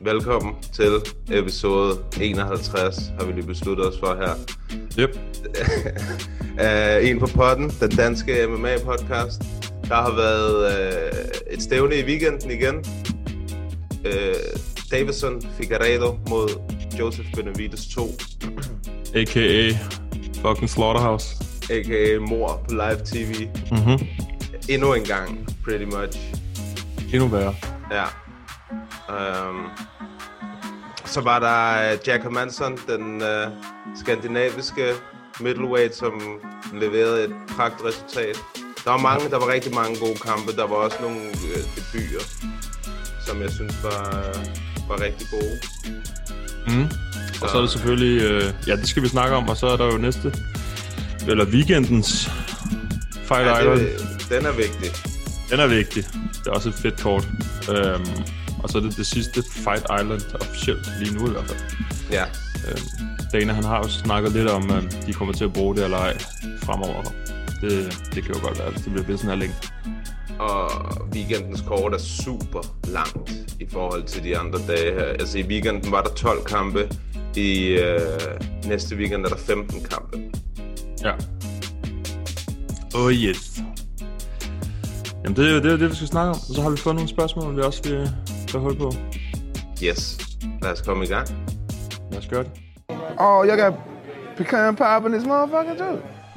Velkommen til episode 51, har vi lige besluttet os for her. Yep. uh, en på potten, den danske MMA-podcast. Der har været uh, et stævne i weekenden igen. Uh, Davison Figueiredo mod Joseph Benavides 2, A.k.a. fucking Slaughterhouse. a.k.a. mor på live tv. Mhm. Endnu en gang, pretty much. Endnu værre. Ja. Um, så var der uh, Jack Hermansson, den uh, skandinaviske middleweight, som leverede et pragtresultat. Der var mange, der var rigtig mange gode kampe. Der var også nogle uh, debuter, som jeg synes var, var rigtig gode. Mm. Og så er det selvfølgelig... Øh, ja, det skal vi snakke om. Og så er der jo næste... Eller weekendens Fight Ja, Island. det, den er vigtig. Den er vigtig. Det er også et fedt kort. Øhm, og så er det det sidste Fight Island officielt lige nu i hvert fald. Ja. Øhm, Dana han har jo snakket lidt om, at de kommer til at bruge det eller ej fremover. Det, det kan jo godt være, hvis det bliver ved sådan her længe. Og weekendens kort er super langt i forhold til de andre dage her. Altså i weekenden var der 12 kampe. I øh, næste weekend er der 15 kampe. Ja. Oh yes. Jamen det er jo det, er det, vi skal snakke om. Og så har vi fået nogle spørgsmål, vi også vil tage hul på. Yes. Lad os komme i gang. Lad os gøre det. Oh, y'all got pecan pie in this motherfucker too.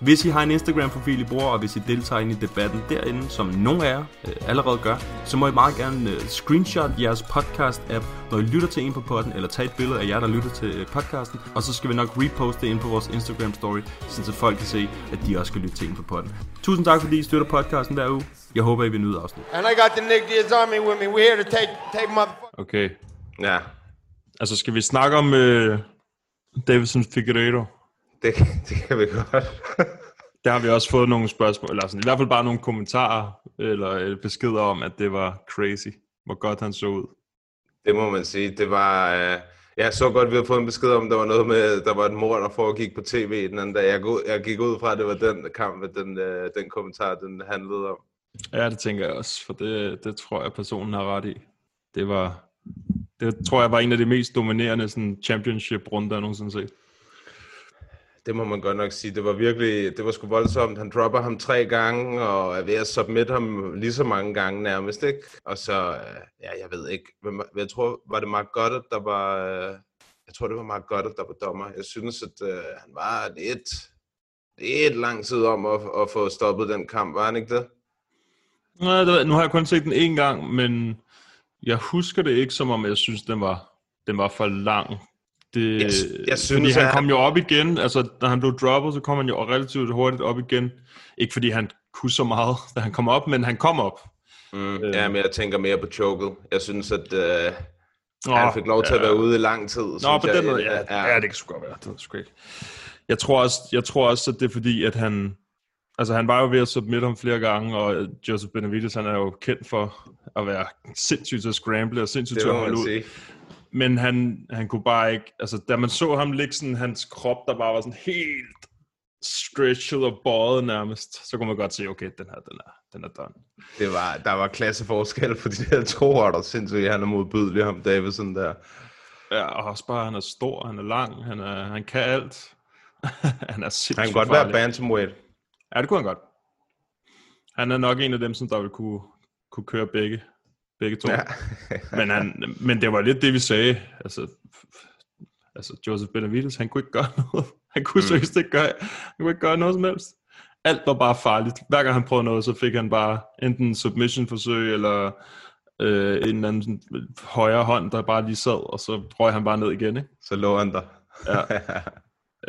Hvis I har en Instagram-profil, I bruger, og hvis I deltager ind i debatten derinde, som nogle af jer øh, allerede gør, så må I meget gerne øh, screenshot jeres podcast-app, når I lytter til en på podden, eller tage et billede af jer, der lytter til øh, podcasten, og så skal vi nok reposte det ind på vores Instagram-story, så folk kan se, at de også skal lytte til en på podden. Tusind tak, fordi I støtter podcasten hver uge. Jeg håber, I vil nyde afsnit. And I got the Nick Diaz Army with me. We're here to take take motherfucker. Okay. Ja, Altså skal vi snakke om øh, Davison Figueiredo? Det, det kan vi godt. Der har vi også fået nogle spørgsmål, eller sådan, i hvert fald bare nogle kommentarer, eller øh, beskeder om, at det var crazy, hvor godt han så ud. det må man sige. Det var... Øh, jeg så godt, vi har fået en besked om, der var noget med, der var et mor, der foregik på tv den anden dag. Jeg, gå- jeg gik ud fra, at det var den kamp, den, øh, den kommentar, den handlede om. Ja, det tænker jeg også, for det, det tror jeg, personen har ret i. Det var, det tror jeg var en af de mest dominerende sådan, championship-runder, jeg nogensinde set. Det må man godt nok sige. Det var virkelig, det var sgu voldsomt. Han dropper ham tre gange, og er ved at submit ham lige så mange gange nærmest, ikke? Og så, øh, ja, jeg ved ikke, jeg tror, var det Mark Goddard, der var, øh, jeg tror, det var Mark Goddard, der var dommer. Jeg synes, at øh, han var lidt, lidt lang tid om at, at få stoppet den kamp, var han ikke det? Nej, det, nu har jeg kun set den én gang, men jeg husker det ikke, som om jeg synes, den var, den var for lang. Det, Jeg jeg synes, fordi han kom jo op igen, altså da han blev droppet, så kom han jo relativt hurtigt op igen. Ikke fordi han kunne så meget, da han kom op, men han kom op. Mm, øh. Ja, men jeg tænker mere på choket. Jeg synes, at øh, Nå, han fik lov til at være ude i lang tid. Nå, på jeg. den måde, ja, ja. ja, det kan sgu godt være. Det sgu ikke. Jeg tror også, jeg tror også, at det er fordi, at han... Altså, han var jo ved at submit ham flere gange, og Joseph Benavides, han er jo kendt for at være sindssygt til at scramble og sindssygt til at holde ud. Men han, han kunne bare ikke... Altså, da man så ham ligge sådan, hans krop, der bare var sådan helt stretchet og bøjet nærmest, så kunne man godt se, okay, den her, den er, den er done. Det var, der var klasseforskel på de der to der sindssygt, han er modbydelig, ham Davidson der. Ja, og også bare, han er stor, han er lang, han, er, han kan alt. han er sindssygt Han kan godt være farlig. bantamweight. Ja, det kunne han godt. Han er nok en af dem, som der vil kunne, kunne køre begge, begge to. Ja. men, han, men det var lidt det, vi sagde. Altså, altså Joseph Benavides, han kunne ikke gøre noget. Han kunne mm. seriøst ikke gøre, han kunne ikke gøre noget som helst. Alt var bare farligt. Hver gang han prøvede noget, så fik han bare enten en submission-forsøg, eller øh, en eller anden sådan, højre hånd, der bare lige sad, og så røg han bare ned igen, ikke? Så lå han der. Ja.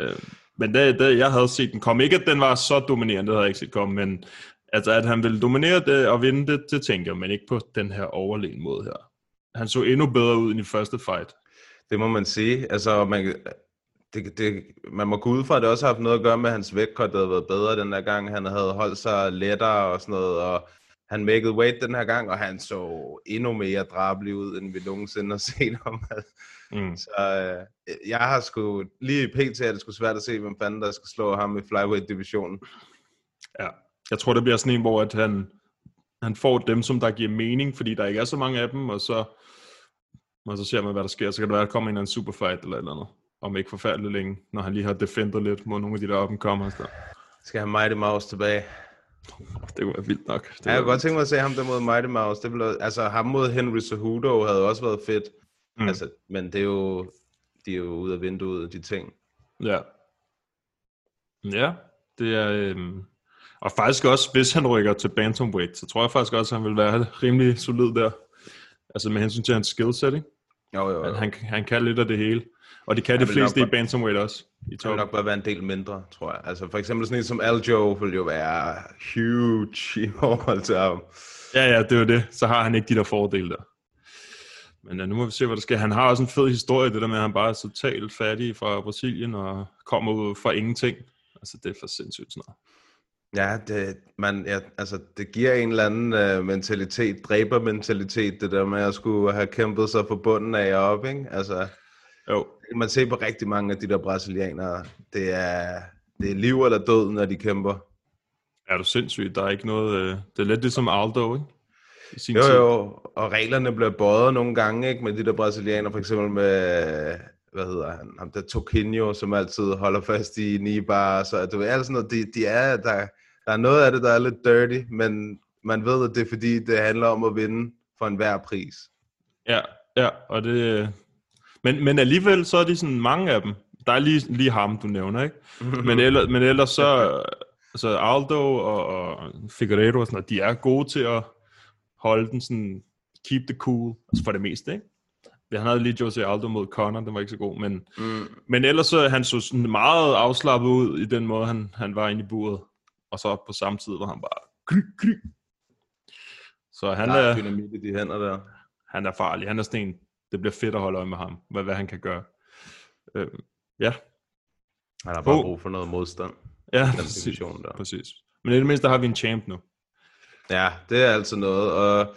øh, men det, det, jeg havde set den komme. Ikke, at den var så dominerende, det havde jeg ikke set komme, men altså, at han ville dominere det og vinde det, det tænker jeg, men ikke på den her overlegen måde her. Han så endnu bedre ud end i første fight. Det må man sige. Altså, man, det, det, man må gå ud fra, at det også har haft noget at gøre med, at hans vægtkort havde været bedre den her gang. Han havde holdt sig lettere og sådan noget, og han maked weight den her gang, og han så endnu mere drabelig ud, end vi nogensinde har set ham. Mm. Så øh, jeg har sgu, lige i pt. er det sgu svært at se, hvem fanden der skal slå ham i flyweight-divisionen. Ja, jeg tror, det bliver sådan en, hvor at han, han får dem, som der giver mening, fordi der ikke er så mange af dem, og så, og så ser man, hvad der sker. Så kan det være, at der kommer en eller anden superfight eller eller andet, om ikke forfærdeligt længe, når han lige har defendet lidt mod nogle af de der up kommer. Så. Skal have Mighty Mouse tilbage. Det kunne være vildt nok. Det ja, jeg kunne godt tænke mig at se ham der mod Mighty Mouse. Det ville, altså ham mod Henry Cejudo havde også været fedt. Mm. Altså, men det er jo, de er jo ude af vinduet, de ting. Ja. Ja, det er... Øhm, og faktisk også, hvis han rykker til bantamweight, så tror jeg faktisk også, at han vil være rimelig solid der. Altså med hensyn til hans skillset, ikke? Jo, jo, jo. Han, han kan lidt af det hele. Og det kan de fleste i bantamweight også. I det vil nok bare være en del mindre, tror jeg. Altså for eksempel sådan en som Aljo vil jo være huge i forhold til ham. Ja, ja, det er jo det. Så har han ikke de der fordele der. Men ja, nu må vi se, hvad der sker. Han har også en fed historie, det der med, at han bare er totalt fattig fra Brasilien og kommer ud fra ingenting. Altså, det er for sindssygt sådan noget. Ja, det, man, ja, altså, det giver en eller anden uh, mentalitet, dræbermentalitet, det der med at skulle have kæmpet sig på bunden af og op, ikke? Altså, jo. Man ser på rigtig mange af de der brasilianere, det er, det er liv eller død, når de kæmper. Er du sindssygt? Der er ikke noget... Uh, det er lidt ligesom Aldo, ikke? I sin jo, tid. jo, og reglerne bliver bøjet nogle gange, ikke? Med de der brasilianere, for eksempel med, hvad hedder han, ham der Toquinho, som altid holder fast i Nibar, så du ved, alt sådan noget, de, de er, der, der er noget af det, der er lidt dirty, men man ved, at det er fordi, det handler om at vinde for enhver pris. Ja, ja, og det... Men, men alligevel, så er de sådan mange af dem. Der er lige, lige ham, du nævner, ikke? men, ellers, men ellers så... Altså Aldo og, og Figueiredo og sådan noget, de er gode til at holde den sådan, keep the cool, altså for det meste, ikke? Han havde lige Jose Aldo mod Conor, den var ikke så god, men, mm. men ellers så han så sådan meget afslappet ud i den måde, han, han var inde i buret og så på samme tid var han bare kry, kry. Så han der er, dynamit i de hænder der. Han er farlig. Han er sådan en, det bliver fedt at holde øje med ham, hvad, hvad han kan gøre. Øh, ja. Han har bare brug for noget modstand. Ja, præcis, der. præcis. Men i det mindste har vi en champ nu. Ja, det er altså noget, og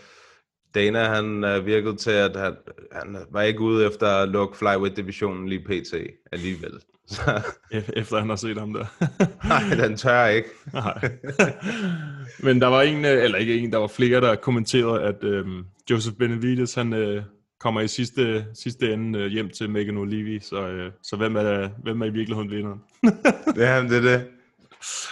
Dana han uh, virkede til, at han, han var ikke ude efter at lukke flyweight-divisionen lige pt. alligevel. Efter han har set ham der. Nej, den tør ikke. Nej. Men der var en, øh, eller ikke en, der var flere, der kommenterede, at øhm, Joseph Benavides, han øh, kommer i sidste, sidste ende øh, hjem til Megan Olivi, så, øh, så hvem, er, hvem er i virkeligheden vinderen? ja, det er det.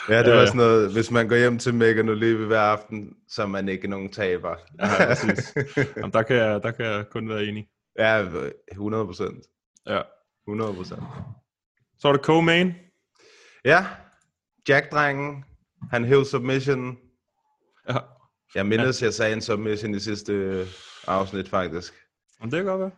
Ja, det var sådan noget, hvis man går hjem til Megan Olivi hver aften, så er man ikke nogen taber. ja, præcis. Jamen, der, kan jeg, der kan jeg kun være enig. Ja, 100 procent. Ja. 100 procent. Så er det co-main. Ja, Jack-drengen, han hævde submission. Ja. Jeg mindes, ja. jeg sagde en submission i sidste afsnit, faktisk. Og det kan godt være.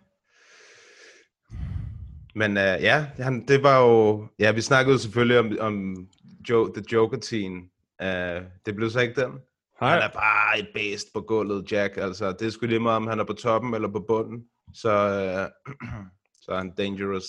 Men uh, ja, han, det var jo... Ja, vi snakkede jo selvfølgelig om, om Joe, The Joker-teen. Uh, det blev så ikke den. Hej. Han er bare et bæst på gulvet, Jack. Altså, det er sgu lige meget, om han er på toppen eller på bunden. Så, uh, så er han dangerous.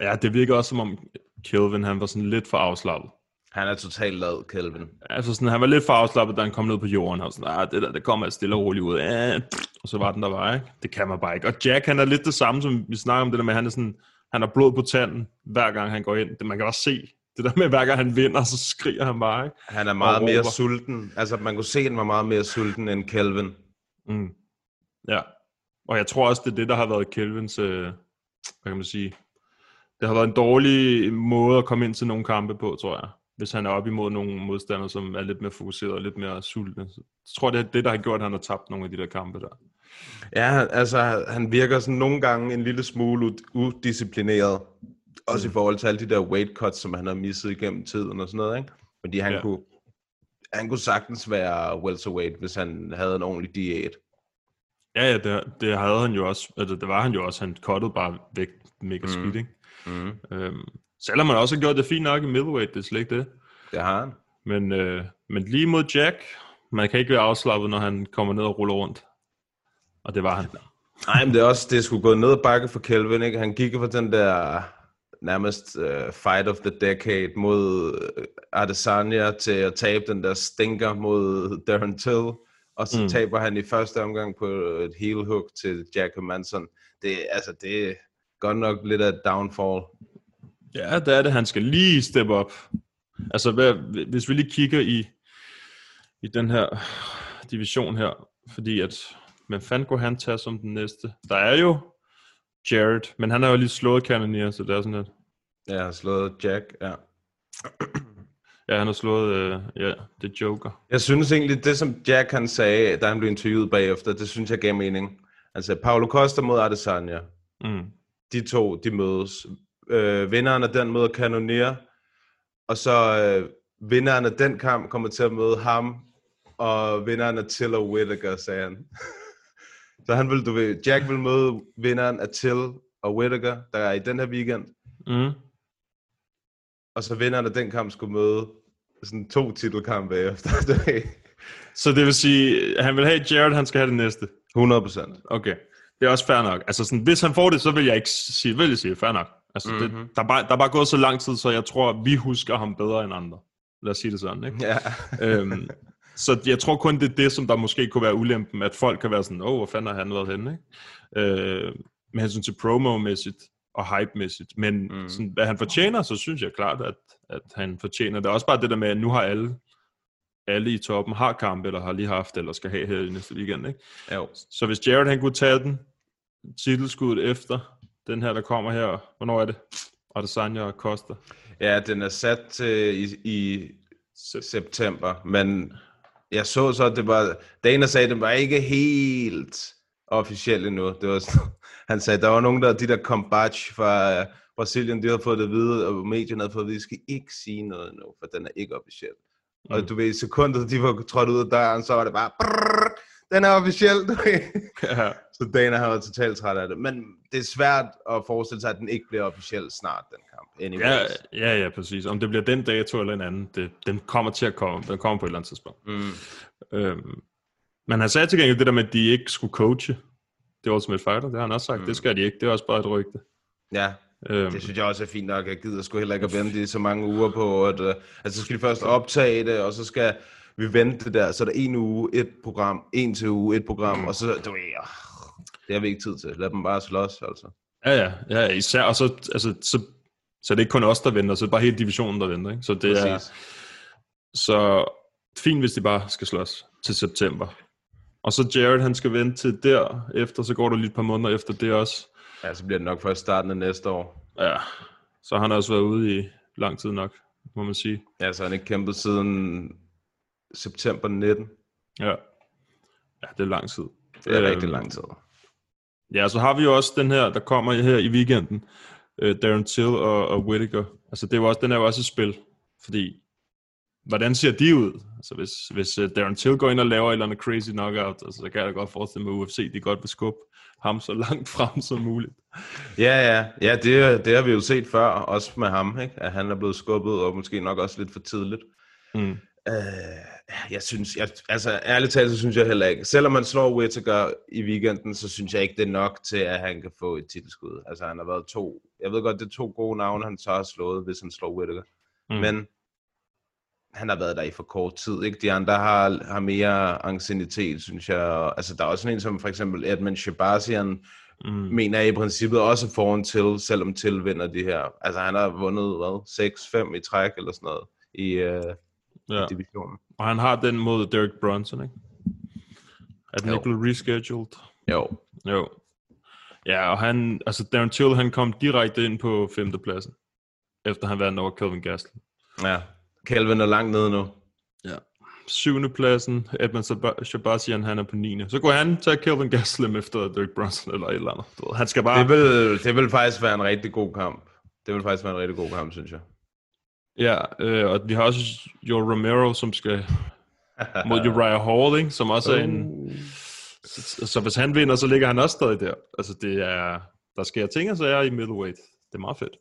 Ja, det virker også som om Kelvin, han var sådan lidt for afslappet. Han er totalt lavet, Kelvin. Altså sådan, han var lidt for afslappet, da han kom ned på jorden, og sådan, ah, det der, det kommer stille og roligt ud. Ja, og så var den der var, ikke? Det kan man bare ikke. Og Jack, han er lidt det samme, som vi snakker om det der med, han er sådan, han har blod på tanden, hver gang han går ind. Det, man kan også se, det der med, hver gang han vinder, så skriger han bare, ikke? Han er meget mere sulten. Altså, man kunne se, at han var meget mere sulten end Kelvin. Mm. Ja. Og jeg tror også, det er det, der har været Kelvins, øh, hvad kan man sige, det har været en dårlig måde at komme ind til nogle kampe på, tror jeg. Hvis han er op imod nogle modstandere, som er lidt mere fokuseret og lidt mere sultne. Så jeg tror, det er det, der har gjort, at han har tabt nogle af de der kampe der. Ja, altså han virker sådan nogle gange en lille smule udisciplineret. Også i forhold til alle de der weight cuts, som han har misset igennem tiden og sådan noget, ikke? Fordi han, Ja. kunne, han kunne sagtens være welterweight, hvis han havde en ordentlig diæt. Ja, ja, det, det havde han jo også. Altså, det var han jo også. Han cuttede bare væk mega Mhm. speed, ikke? Mm. Øhm, selvom man også har gjort det fint nok i middleweight, det er slet ikke det. Det har han. Men, øh, men lige mod Jack, man kan ikke være afslappet, når han kommer ned og ruller rundt. Og det var han. Nej, men det er også, det skulle gå ned ad bakke for Kelvin, ikke? Han gik fra den der nærmest uh, fight of the decade mod øh, Adesanya til at tabe den der stinker mod Darren Till, og så Mm. taber han i første omgang på et heel hook til Jack Manson. Det, altså, det godt nok lidt af downfall. Ja, det er det. Han skal lige steppe op. Altså, hvad, hvis vi lige kigger i, i den her division her, fordi at, hvem fanden kunne han tage som den næste? Der er jo Jared, men han har jo lige slået Cannonier, så det er sådan lidt. Jeg har slået Jack, ja. Ja, han har slået, øh, ja, det er Joker. Jeg synes egentlig, det som Jack han sagde, da han blev interviewet bagefter, det synes jeg gav mening. Altså, Paulo Costa mod Adesanya. Mm. De to, de mødes. Øh, vinderen af den møder Cannonier, og så øh, vinderen af den kamp kommer til at møde ham, og vinderen af Till og Whittaker, sagde han. så han vil, du ved, Jack vil møde vinderen af Till og Whittaker, der er i den her weekend, Mm. og så vinderen af den kamp skulle møde sådan to titelkampe efter. Så det vil sige, han vil have Jared, han skal have det næste. 100 procent. Okay. Det er også fair nok. Altså sådan, hvis han får det, så vil jeg ikke sige, vil jeg sige, fair nok. Altså, mm-hmm. Mhm. det, der, er bare, der er bare gået så lang tid, så jeg tror, vi husker ham bedre end andre. Lad os sige det sådan, ikke? Ja. øhm, så jeg tror kun, det er det, som der måske kunne være ulempen, at folk kan være sådan, åh, hvor fanden har han været henne, ikke? Øh, med hensyn til promo-mæssigt og hype-mæssigt. Men mm. Mm. sådan, hvad han fortjener, så synes jeg klart, at, at han fortjener det. er Også bare det der med, at nu har alle, alle i toppen har kamp, eller har lige haft, eller skal have her i næste weekend, ikke? Jo. Så hvis Jared han kunne tage den, titelskuddet efter den her, der kommer her, hvornår er det? Adesanya og Costa. Ja, den er sat til i, i september, men jeg så så, at det var, Dana sagde, at det var ikke helt officielt endnu. Det var sådan, han sagde, der var nogen der, de der Combach fra uh, Brasilien, de havde fået det at vide, og medierne havde fået at vide, at skal ikke sige noget endnu, for den er ikke officiel. Mm. Og du ved, i sekundet, de var trådt ud af døren, så var det bare, brrr, den er officiel, du ved. Ja. Så Dana har været totalt træt af det. Men det er svært at forestille sig, at den ikke bliver officiel snart, den kamp. Ja, Anyways. ja, ja, præcis. Om det bliver den dato eller en anden, det, den kommer til at komme. Den kommer på et eller andet tidspunkt. Mm. Øhm, men han sagde til gengæld det der med, at de ikke skulle coache. Det var Ultimate Fighter, det har han også sagt. Mm. Det skal de ikke, det er også bare et rygte. Ja, Øhm, Det synes jeg også er fint nok. Jeg gider sgu heller ikke at vente i så mange uger på, at uh, altså, så skal de først optage det, og så skal vi vente det der. Så er der en uge, et program, en til uge, et program, og så, du ved, det har vi ikke tid til. Lad dem bare slås, altså. ja, ja, ja, især, og så, altså, så, så det er ikke kun os, der venter, så det er bare hele divisionen, der venter. Ikke? Så det er, Præcis. så fint, hvis de bare skal slås til september. Og så Jared, han skal vente til der efter, så går der lige et par måneder efter det også. Ja, så bliver det nok først starten af næste år. Ja, så har han også været ude i lang tid nok, må man sige. Ja, så han ikke kæmpet siden september 19. Ja, ja det er lang tid. Det er Øhm, rigtig lang tid. Ja, så har vi jo også den her, der kommer her i weekenden. Uh, Darren Till og, og Whittaker. Altså, det jo også, den er jo også et spil. Fordi, hvordan ser de ud? Altså, hvis, hvis uh, Darren Till går ind og laver et eller andet crazy knockout, altså, så kan jeg da godt forestille mig, at UFC de godt vil skubbe ham så langt frem som muligt. Ja, ja. Ja, det, det har vi jo set før, også med ham, ikke? At han er blevet skubbet, og måske nok også lidt for tidligt. Mm. Øh, jeg synes, jeg, altså ærligt talt, så synes jeg heller ikke. Selvom man slår Whittaker i weekenden, så synes jeg ikke, det er nok til, at han kan få et titelskud. Altså han har været to, jeg ved godt, det er to gode navne, han så har slået, hvis han slår Whittaker. Mm. Mm. Men han har været der i for kort tid, ikke? De andre har, har mere anciennitet, synes jeg. Altså der er også en som for eksempel Edmund Shabazian, Mm. mener jeg i princippet også foran til, selvom til vinder de her. Altså han har vundet, hvad, 6-5 i træk eller sådan noget i, øh, Ja. i divisionen. Og han har den mod Derek Brunson, ikke? Er den ikke blevet rescheduled? Jo, Jo. Ja, og han, altså Darren Till, han kom direkte ind på femtepladsen, efter han vandt over Kelvin Gastelum. Ja, Kelvin er langt nede nu. syvende pladsen, Edmund Shabazian, han er på 9. Så kunne han tage Kelvin Gastelum efter Derek Brunson eller et eller andet. Du ved, Han skal bare... Det vil, det vil faktisk være en rigtig god kamp. Det vil faktisk være en rigtig god kamp, synes jeg. Ja, øh, og vi har også Jo Romero, som skal mod Uriah Hall, ikke? som også er en... Så, så hvis han vinder, så ligger han også stadig der. Altså, det er... Der sker ting og sager i middleweight. Det er meget fedt.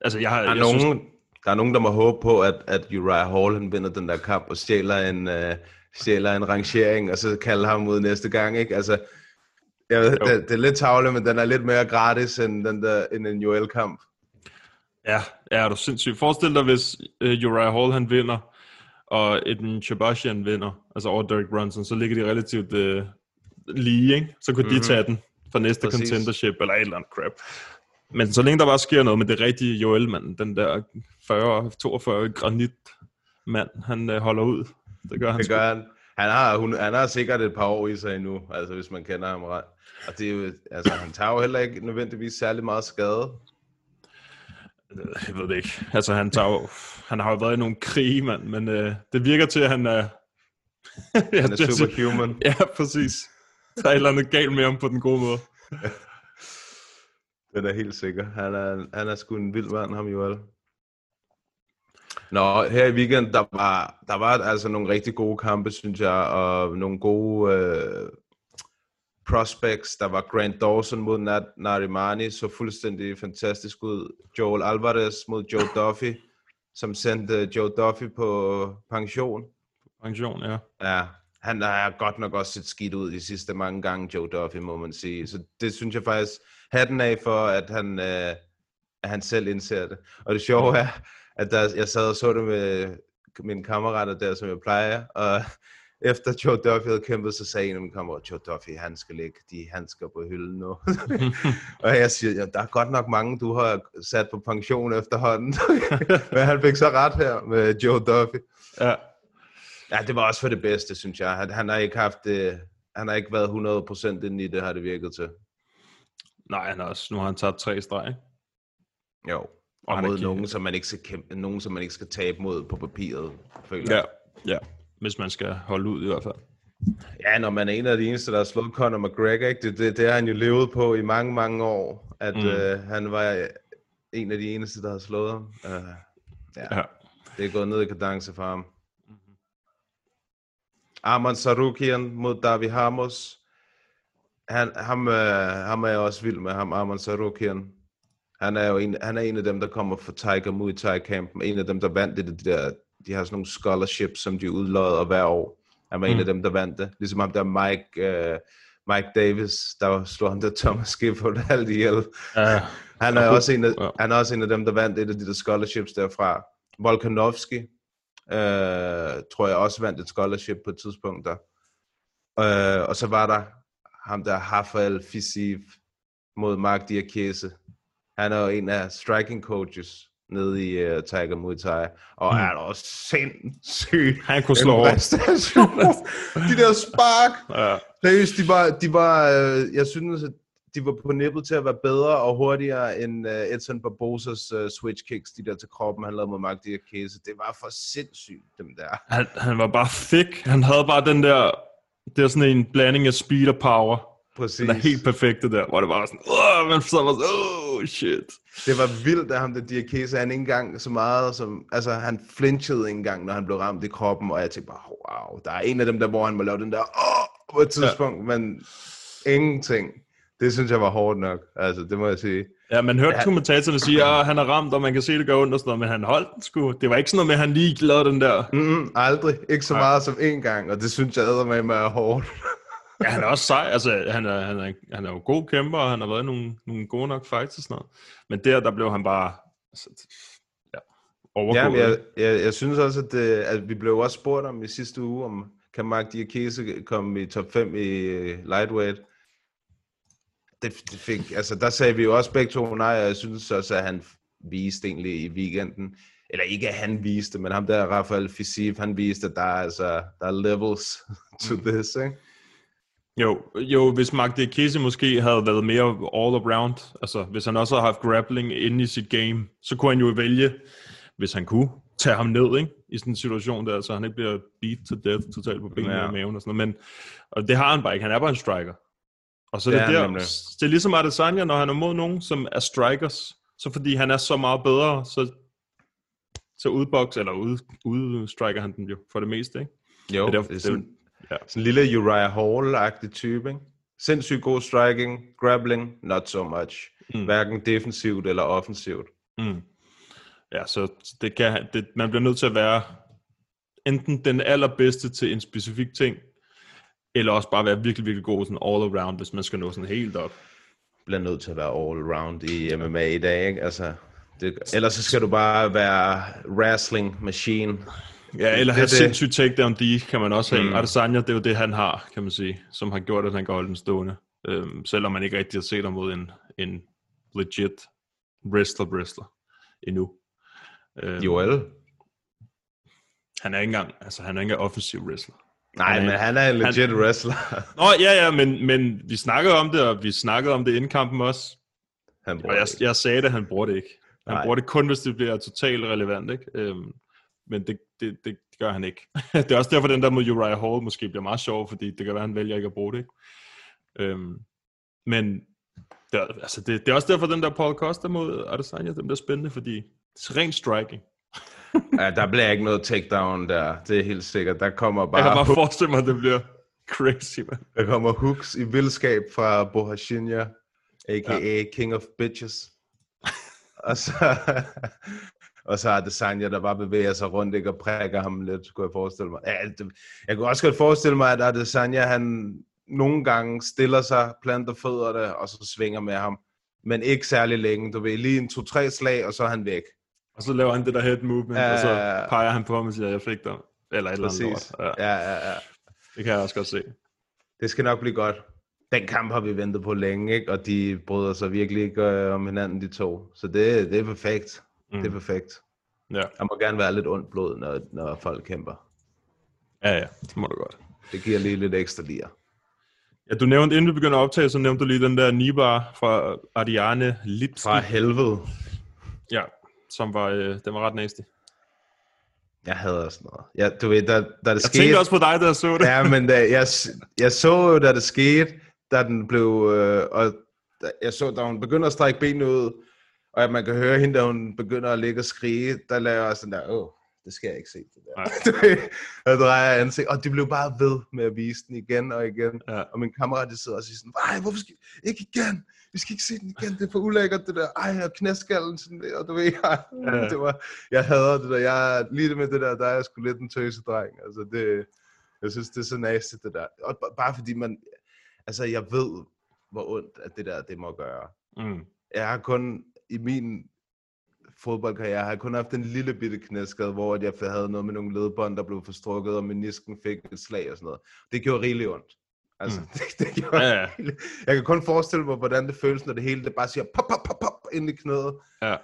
Altså, jeg har... Er, jeg nogen, Synes, der er nogen, der må håbe på, at, at Uriah Hall han vinder den der kamp og stjæler en, uh, stjæler en rangering, og så kalder ham ud næste gang, ikke? Altså, jeg ved, det, det, er lidt tavle, men den er lidt mere gratis end, den der, end en Joel-kamp. ja, ja, er du sindssygt. Forestil dig, hvis uh, Uriah Hall han vinder, og Edmund Shabashian vinder, altså over Derek Brunson, så ligger de relativt uh, lige, ikke? Så kunne mm-hmm. de tage den for næste Præcis. contendership, eller et eller andet crap. Men så længe der bare sker noget med det rigtige Joel, mand, den der 40-42 granit mand, han øh, holder ud. Det gør han Det sgu. gør han. Han har, hun, han har sikkert et par år i sig endnu, altså hvis man kender ham ret. Og det er jo, altså, han tager jo heller ikke nødvendigvis særlig meget skade. Jeg ved det ikke. Altså, han, tager jo, han har jo været i nogle krige, mand, men øh, det virker til, at han er... ja, Han er superhuman. Ja, præcis. Der er et eller andet galt med ham på den gode måde. Det er helt sikkert. Han er, han er sgu en vild mand, ham Joel. Nå, her i weekend, der var, der var altså nogle rigtig gode kampe, synes jeg, og nogle gode øh, prospects. Der var Grant Dawson mod Nat Narimani, så fuldstændig fantastisk ud. Joel Alvarez mod Joe Duffy, som sendte Joe Duffy på pension. Pension, ja. Ja, han har godt nok også set skidt ud de sidste mange gange, Joe Duffy, må man sige. Så det synes jeg faktisk, hatten af for, at han, øh, at han selv indser det. Og det sjove er, at der, jeg sad og så det med mine kammerater der, som jeg plejer, og efter Joe Duffy havde kæmpet, så sagde en af mine kammerater, Joe Duffy, han skal lægge de handsker på hylden nu. og jeg siger, ja, der er godt nok mange, du har sat på pension efterhånden. Men han fik så ret her med Joe Duffy. Ja, Ja, det var også for det bedste, synes jeg. Han, han har ikke haft det, han har ikke været 100% inde i det, har det virket til. nej, han er også, nu har han taget tre streg. Jo. Og, mod nogen, som man ikke skal kæmpe, nogen, som man ikke skal tabe mod på papiret, føler Ja, ja. Hvis man skal holde ud i hvert fald. Ja, når man er en af de eneste, der har slået Conor McGregor, ikke? Det, det, det har han jo levet på i mange, mange år, at Mm. mm. øh, han var en af de eneste, der har slået ham. Uh, ja, Ja. det er gået ned i kadence for ham. Arman Sarukian mod Davi Hamos. Han, ham, øh, ham er jeg også vild med, ham Arman Sarukian. Han er jo en, han er en af dem, der kommer fra Tiger Muay Thai campen. En af dem, der vandt det, det der, de har sådan nogle scholarships, som de udlodder hver år. Han var mm. en af dem, der vandt det. Ligesom ham der Mike, øh, Mike Davis, der slog ham der Thomas Gifford alt ihjel. Ja, Han er, Og- også en af, ja. han er også en af dem, der vandt et af de der scholarships derfra. Volkanovski, øh, tror jeg også vandt et scholarship på et tidspunkt der. Øh, og så var der ham der Rafael Fisiv mod Mark Diakese. Han er jo en af striking coaches nede i uh, Tiger Muay Thai, og mm. er da også sindssygt Han kunne slå. De der spark, ja. Seriøst, de var, de var øh, jeg synes, at de var på nippet til at være bedre og hurtigere end øh, Edson Barbosas øh, switch kicks, de der til kroppen, han lavede mod Mark Diakese. Det var for sindssygt, dem der. Han, han var bare thick. Han havde bare den der... Det er sådan en blanding af speed og power. Præcis. Den er helt perfekt, det der. Hvor det var sådan... Åh, man så var sådan... Oh, shit. Det var vildt, at ham der Diakese, han ikke engang så meget som... Altså, han flinchede ikke engang, når han blev ramt i kroppen, og jeg tænkte bare, wow, der er en af dem der, hvor han må lave den der, åh, på et tidspunkt, ja. men ingenting. Det synes jeg var hårdt nok, altså, det må jeg sige. Ja, man hørte Ja. ja. kommentatorerne sige, at han er ramt, og man kan se, det gør ondt og sådan noget, men han holdt den sgu. Det var ikke sådan noget med, at han lige lavede den der. Mm, aldrig. Ikke så meget som en gang, og det synes jeg æder med mig er hårdt. Ja, han er også sej. Altså, han er, han er, han er jo god kæmper, og han har været i nogle, nogle gode nok fights og sådan noget. Men der, der blev han bare altså, ja, overgået. Ja, jeg, jeg, jeg synes også, at, det, at vi blev også spurgt om i sidste uge, om kan Mark Diakese komme i top 5 i øh, lightweight. Det, det fik, altså der sagde vi jo også begge to nej, og jeg synes også, at han viste egentlig i weekenden, eller ikke at han viste, men ham der, Rafael Fisiv, han viste, at der er, altså, der er levels to this, ikke? Jo, jo, hvis Mark Diakese måske havde været mere all around, altså hvis han også havde haft grappling inde i sit game, så kunne han jo vælge, hvis han kunne, tage ham ned, ikke? I sådan en situation der, så han ikke bliver beat to death totalt på benene Ja. og maven og sådan noget. Men og det har han bare ikke, han er bare en striker. Og så Det det, er det der, det er ligesom Adesanya, når han er mod nogen, som er strikers, så fordi han er så meget bedre, så, så udbox, eller ud, udstriker han den jo for det meste, ikke? Jo, Det er det derfor- er sådan, ja. sådan en lille Uriah Hall-agtig type, ikke? Sindssygt god striking, grappling, not so much. Mm. Hverken defensivt eller offensivt. Mm. Ja, så det kan, det, man bliver nødt til at være enten den allerbedste til en specifik ting, eller også bare være virkelig, virkelig god sådan all around, hvis man skal nå sådan helt op. Bliver nødt til at være all-round i MMA i dag, ikke? Altså, det, ellers så skal du bare være wrestling machine. Ja, eller er have sindssygt takedown D, kan man også have. Mm. Adesanya, det er jo det, han har, kan man sige, som har gjort, at han kan holde den stående. Øhm, selvom man ikke rigtig har set ham mod en, en legit wrestler-wrestler endnu. Øhm, Joel? Han er ikke engang, altså han er ikke engang offensiv wrestler. Nej, Han er- men han er en legit han- wrestler. Nå, ja, ja, men, men vi snakkede om det, og vi snakkede om det inden kampen også. Han Og jeg, jeg sagde det, han bruger det ikke. Han Nej. bruger det kun, hvis det bliver totalt relevant, ikke? Øhm, men det, det, det gør han ikke. det er også derfor, den der mod Uriah Hall måske bliver meget sjov, fordi det kan være, han vælger ikke at bruge det, ikke? Øhm, men det, er- altså det, det er også derfor, den der Paul Costa mod Adesanya, den bliver spændende, fordi det er rent striking. Ja, der bliver ikke noget takedown der. Det er helt sikkert. Der kommer Jeg kan bare, bare forestille mig, at det bliver crazy, man. der kommer hooks i vildskab fra Bohashinya, a.k.a. Ja. King of Bitches. og så, og så er det Sanja, der bare bevæger sig rundt ikke, og prikker ham lidt, kunne jeg forestille mig. Ja, det, jeg kunne også godt forestille mig, at Adesanya, han nogle gange stiller sig, planter fødderne, og så svinger med ham. Men ikke særlig længe. Du ved, lige en to-tre slag, og så er han væk. Og så laver han det der head movement, Ja, og så peger han på ham og siger, jeg fik dig. Eller et eller andet Præcis. lort. Ja, Ja, ja, ja. det kan jeg også godt se. Det skal nok blive godt. Den kamp har vi ventet på længe, ikke? og de bryder sig virkelig ikke øh, om hinanden, de to. Så det, det er perfekt. Mm. Det er perfekt. Ja. Der må gerne være lidt ondt blod, når, når folk kæmper. Ja, ja, det må du godt. Det giver lige lidt ekstra lir. Ja, du nævnte, inden vi begynder at optage, så nævnte du lige den der Nibar fra Ariane Lipski. Fra helvede. Ja, som var, øh, den var ret nasty. Jeg hader sådan noget. Ja, du ved, da, da det Jeg skete... tænkte også på dig, jeg så det. Ja, men da, jeg, jeg så jo, da det skete, da den blev... Øh, og da, jeg så, da hun begynder at strække benene ud, og at man kan høre hende, da hun begynder at ligge og skrige, der lader jeg sådan der, åh, det skal jeg ikke se. Det der. Og drejer jeg ansigt, og de blev bare ved med at vise den igen og igen. Ja. Og min kammerat, de sidder og siger sådan, ej, hvorfor skal ikke igen? Vi skal ikke se den igen, det er for ulækkert det der. Ej, og knæskallen sådan der, og du ved, jeg, Ja. det var, jeg hader det der. Jeg lige det med det der, der er jeg sgu lidt en tøsedreng. Altså det, jeg synes, det er så nasty, det der. Og bare fordi man, altså jeg ved, hvor ondt at det der, det må gøre. Mm. Jeg har kun, i min fodboldkarriere, har jeg kun haft en lille bitte knæskade, hvor jeg havde noget med nogle ledbånd, der blev forstrukket, og menisken fik et slag og sådan noget. Det gjorde rigeligt ondt. Altså, mm. det, det gjorde Ja, ja. rigeligt. Jeg kan kun forestille mig, hvordan det føles, når det hele det bare siger pop, pop, pop, pop ind i knæet. Ja.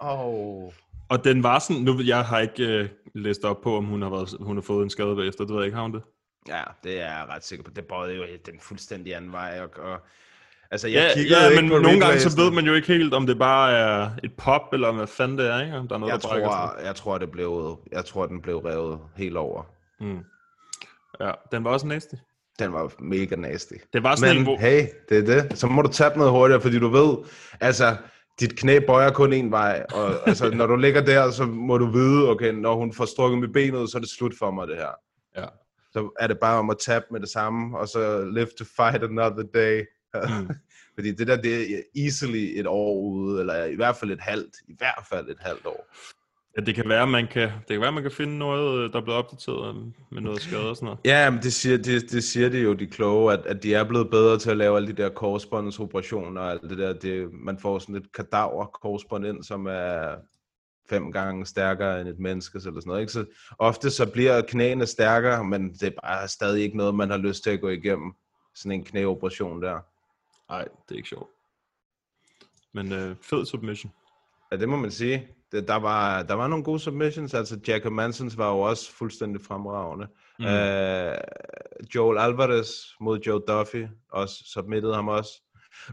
Oh. Og den var sådan, nu jeg har ikke øh, læst op på, om hun har, været, hun har fået en skade bagefter, det ved jeg ikke, har hun det? Ja, det er jeg ret sikker på. Det bøjede jo den fuldstændig anden vej. Og, og, altså, jeg Ja, ja men nogle gange så ved man jo ikke helt, om det bare er et pop, eller hvad fanden det er, ikke? Om der er noget, jeg der tror, jeg tror, det blev, jeg tror, den blev revet helt over. Mm. Ja, den var også nasty. Den var mega nasty. Det var sådan Men en, hvor... hey, det er det. Så må du tabe noget hurtigere, fordi du ved, altså, dit knæ bøjer kun en vej. Og altså, når du ligger der, så må du vide, okay, når hun får strukket med benet, så er det slut for mig, det her. Ja. Så er det bare om at tabe med det samme, og så live to fight another day. Mm. Fordi det der, det er easily et år ude, eller i hvert fald et halvt, i hvert fald et halvt år. Ja, det kan være, man kan, det kan være, man kan finde noget, øh, der er blevet opdateret øh, med noget skade og sådan noget. Ja, men det siger, det, det siger de jo, de kloge, at, at de er blevet bedre til at lave alle de der korsbåndsoperationer og alt det der. Det, man får sådan et kadaver korsbånd ind, som er fem gange stærkere end et menneske eller sådan noget. Ikke? Så ofte så bliver knæene stærkere, men det er bare stadig ikke noget, man har lyst til at gå igennem. Sådan en knæoperation der. Nej, det er ikke sjovt. Men øh, fed submission. Ja, det må man sige. Det, der, var, der var nogle gode submissions. Altså, Jacob Mansons var jo også fuldstændig fremragende. Mm. Uh, Joel Alvarez mod Joe Duffy også submittede ham også.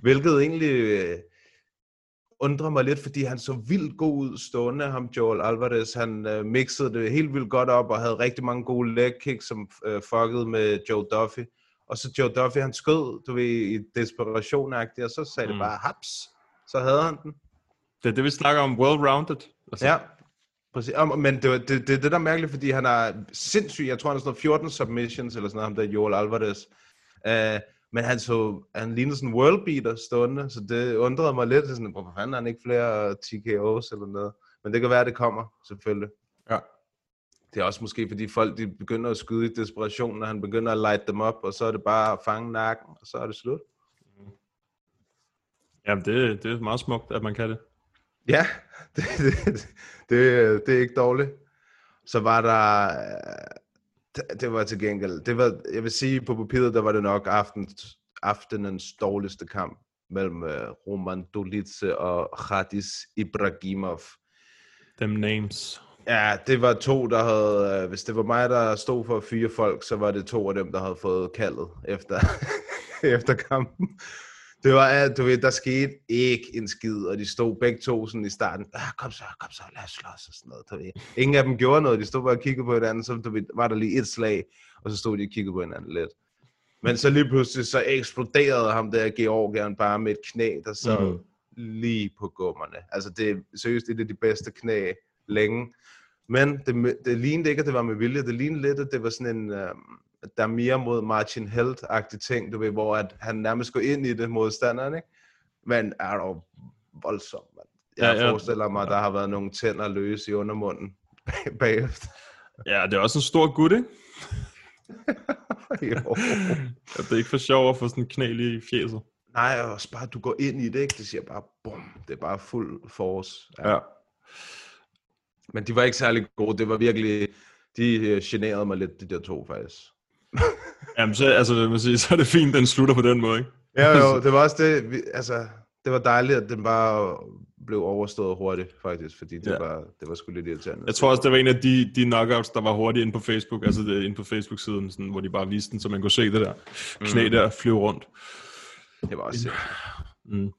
Hvilket egentlig øh, undrer mig lidt, fordi han så vildt god ud stående, ham Joel Alvarez. Han øh, mixede det helt vildt godt op og havde rigtig mange gode leg kicks, som øh, fuckede med Joe Duffy. Og så Joe Duffy, han skød, du ved, i desperation og så sagde mm. det bare haps. Så havde han den. Det er det, vi snakker om, well-rounded. Altså, Ja, præcis. Men det, var- det, det, det der er mærkeligt, fordi han er sindssyg. Jeg tror, han har sådan noget 14 submissions, eller sådan noget, ham der Joel Alvarez. Uh, men han så, han lignede sådan en worldbeater stående, så det undrede mig lidt. Sådan, hvorfor fanden har han ikke flere TKO's eller noget? Men det kan være, det kommer, selvfølgelig. Ja. Det er også måske, fordi folk de begynder at skyde i desperation, når han begynder at light dem op, og så er det bare at fange nakken, og så er det slut. Jamen, det, det er meget smukt, at man kan det. Ja, det, det, det, det er ikke dårligt. Så var der, øh, det- det var til gengæld, det var, jeg vil sige, på papiret, der var det nok aftens, aftenens dårligste kamp mellem uh, Roman Dolidze og Khadis Ibrahimov. Them names. Ja, det var to, der havde, øh, hvis det var mig, der stod for fire folk, så var det to af dem, der havde fået kaldet efter, efter kampen. Det var, alt, du ved, der skete ikke en skid, og de stod begge to sådan i starten, ah, kom så, kom så, lad os slås og sådan noget. Du ved. Ingen af dem gjorde noget, de stod bare og kiggede på hinanden, så du ved, var der lige et slag, og så stod de og kiggede på hinanden lidt. Men så lige pludselig, så eksploderede ham der Georgian bare med et knæ, der så mm. lige på gummerne. Altså det er seriøst et af de bedste knæ længe. Men det, det lignede ikke, at det var med vilje. Det lignede lidt, at det var sådan en, øh, der er mere mod Martin Held-agtig ting, du ved, hvor at han nærmest går ind i det modstanderen, ikke? Men er dog voldsomt, mand. Jeg Ja, ja, ja. ja. forestiller mig, at der har været nogle tænder løse i undermunden bag- bagefter. Ja, det er også en stor gut, ikke? jo. At det er ikke for sjov at få sådan en knæl i fjeset. Nej, og også bare, du går ind i det, ikke? Det siger bare, bum, det er bare fuld force. Ja. Men de var ikke særlig gode. Det var virkelig, de øh, generede mig lidt, de der to faktisk. Jamen, så, altså, vil man sige, så er det fint, den slutter på den måde, ikke? Ja, jo, det var også det, vi, altså, det var dejligt, at den bare blev overstået hurtigt, faktisk, fordi det, Ja. var, det var sgu lidt irriterende. Jeg tror også, det var en af de, de knockouts, der var hurtigt inde på Facebook, altså det, inde på Facebook-siden, sådan, hvor de bare viste den, så man kunne se det der knæ Mm. der flyve rundt. det var også. Mm.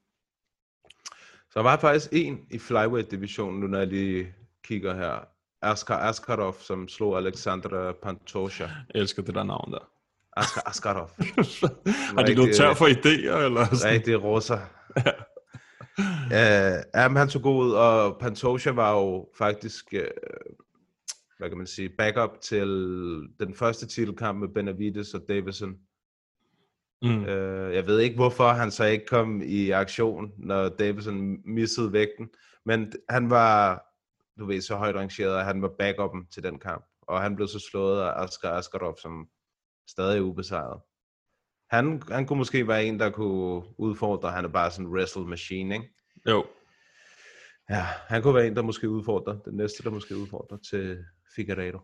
Så der var faktisk en i flyweight-divisionen, nu når jeg lige kigger her. Askar Askarov, som slog Alexandra Pantosha. Jeg elsker det der navn der. Askar Askarov. Har de noget tør for idéer, eller sådan? Rigtig rosa. uh, ja, men han så god ud, og Pantosha var jo faktisk, uh, hvad kan man sige, backup til den første titelkamp med Benavides og Davison. Mm. Uh, jeg ved ikke, hvorfor han så ikke kom i aktion, når Davison missede vægten, men han var, du ved, så højt rangeret, at han var backupen til den kamp, og han blev så slået af Askar Askarov, som stadig er ubesejret. Han, han kunne måske være en, der kunne udfordre. Han er bare sådan en wrestle machine, ikke? Jo. Ja, han kunne være en, der måske udfordrer. Den næste, der måske udfordrer til Figueiredo.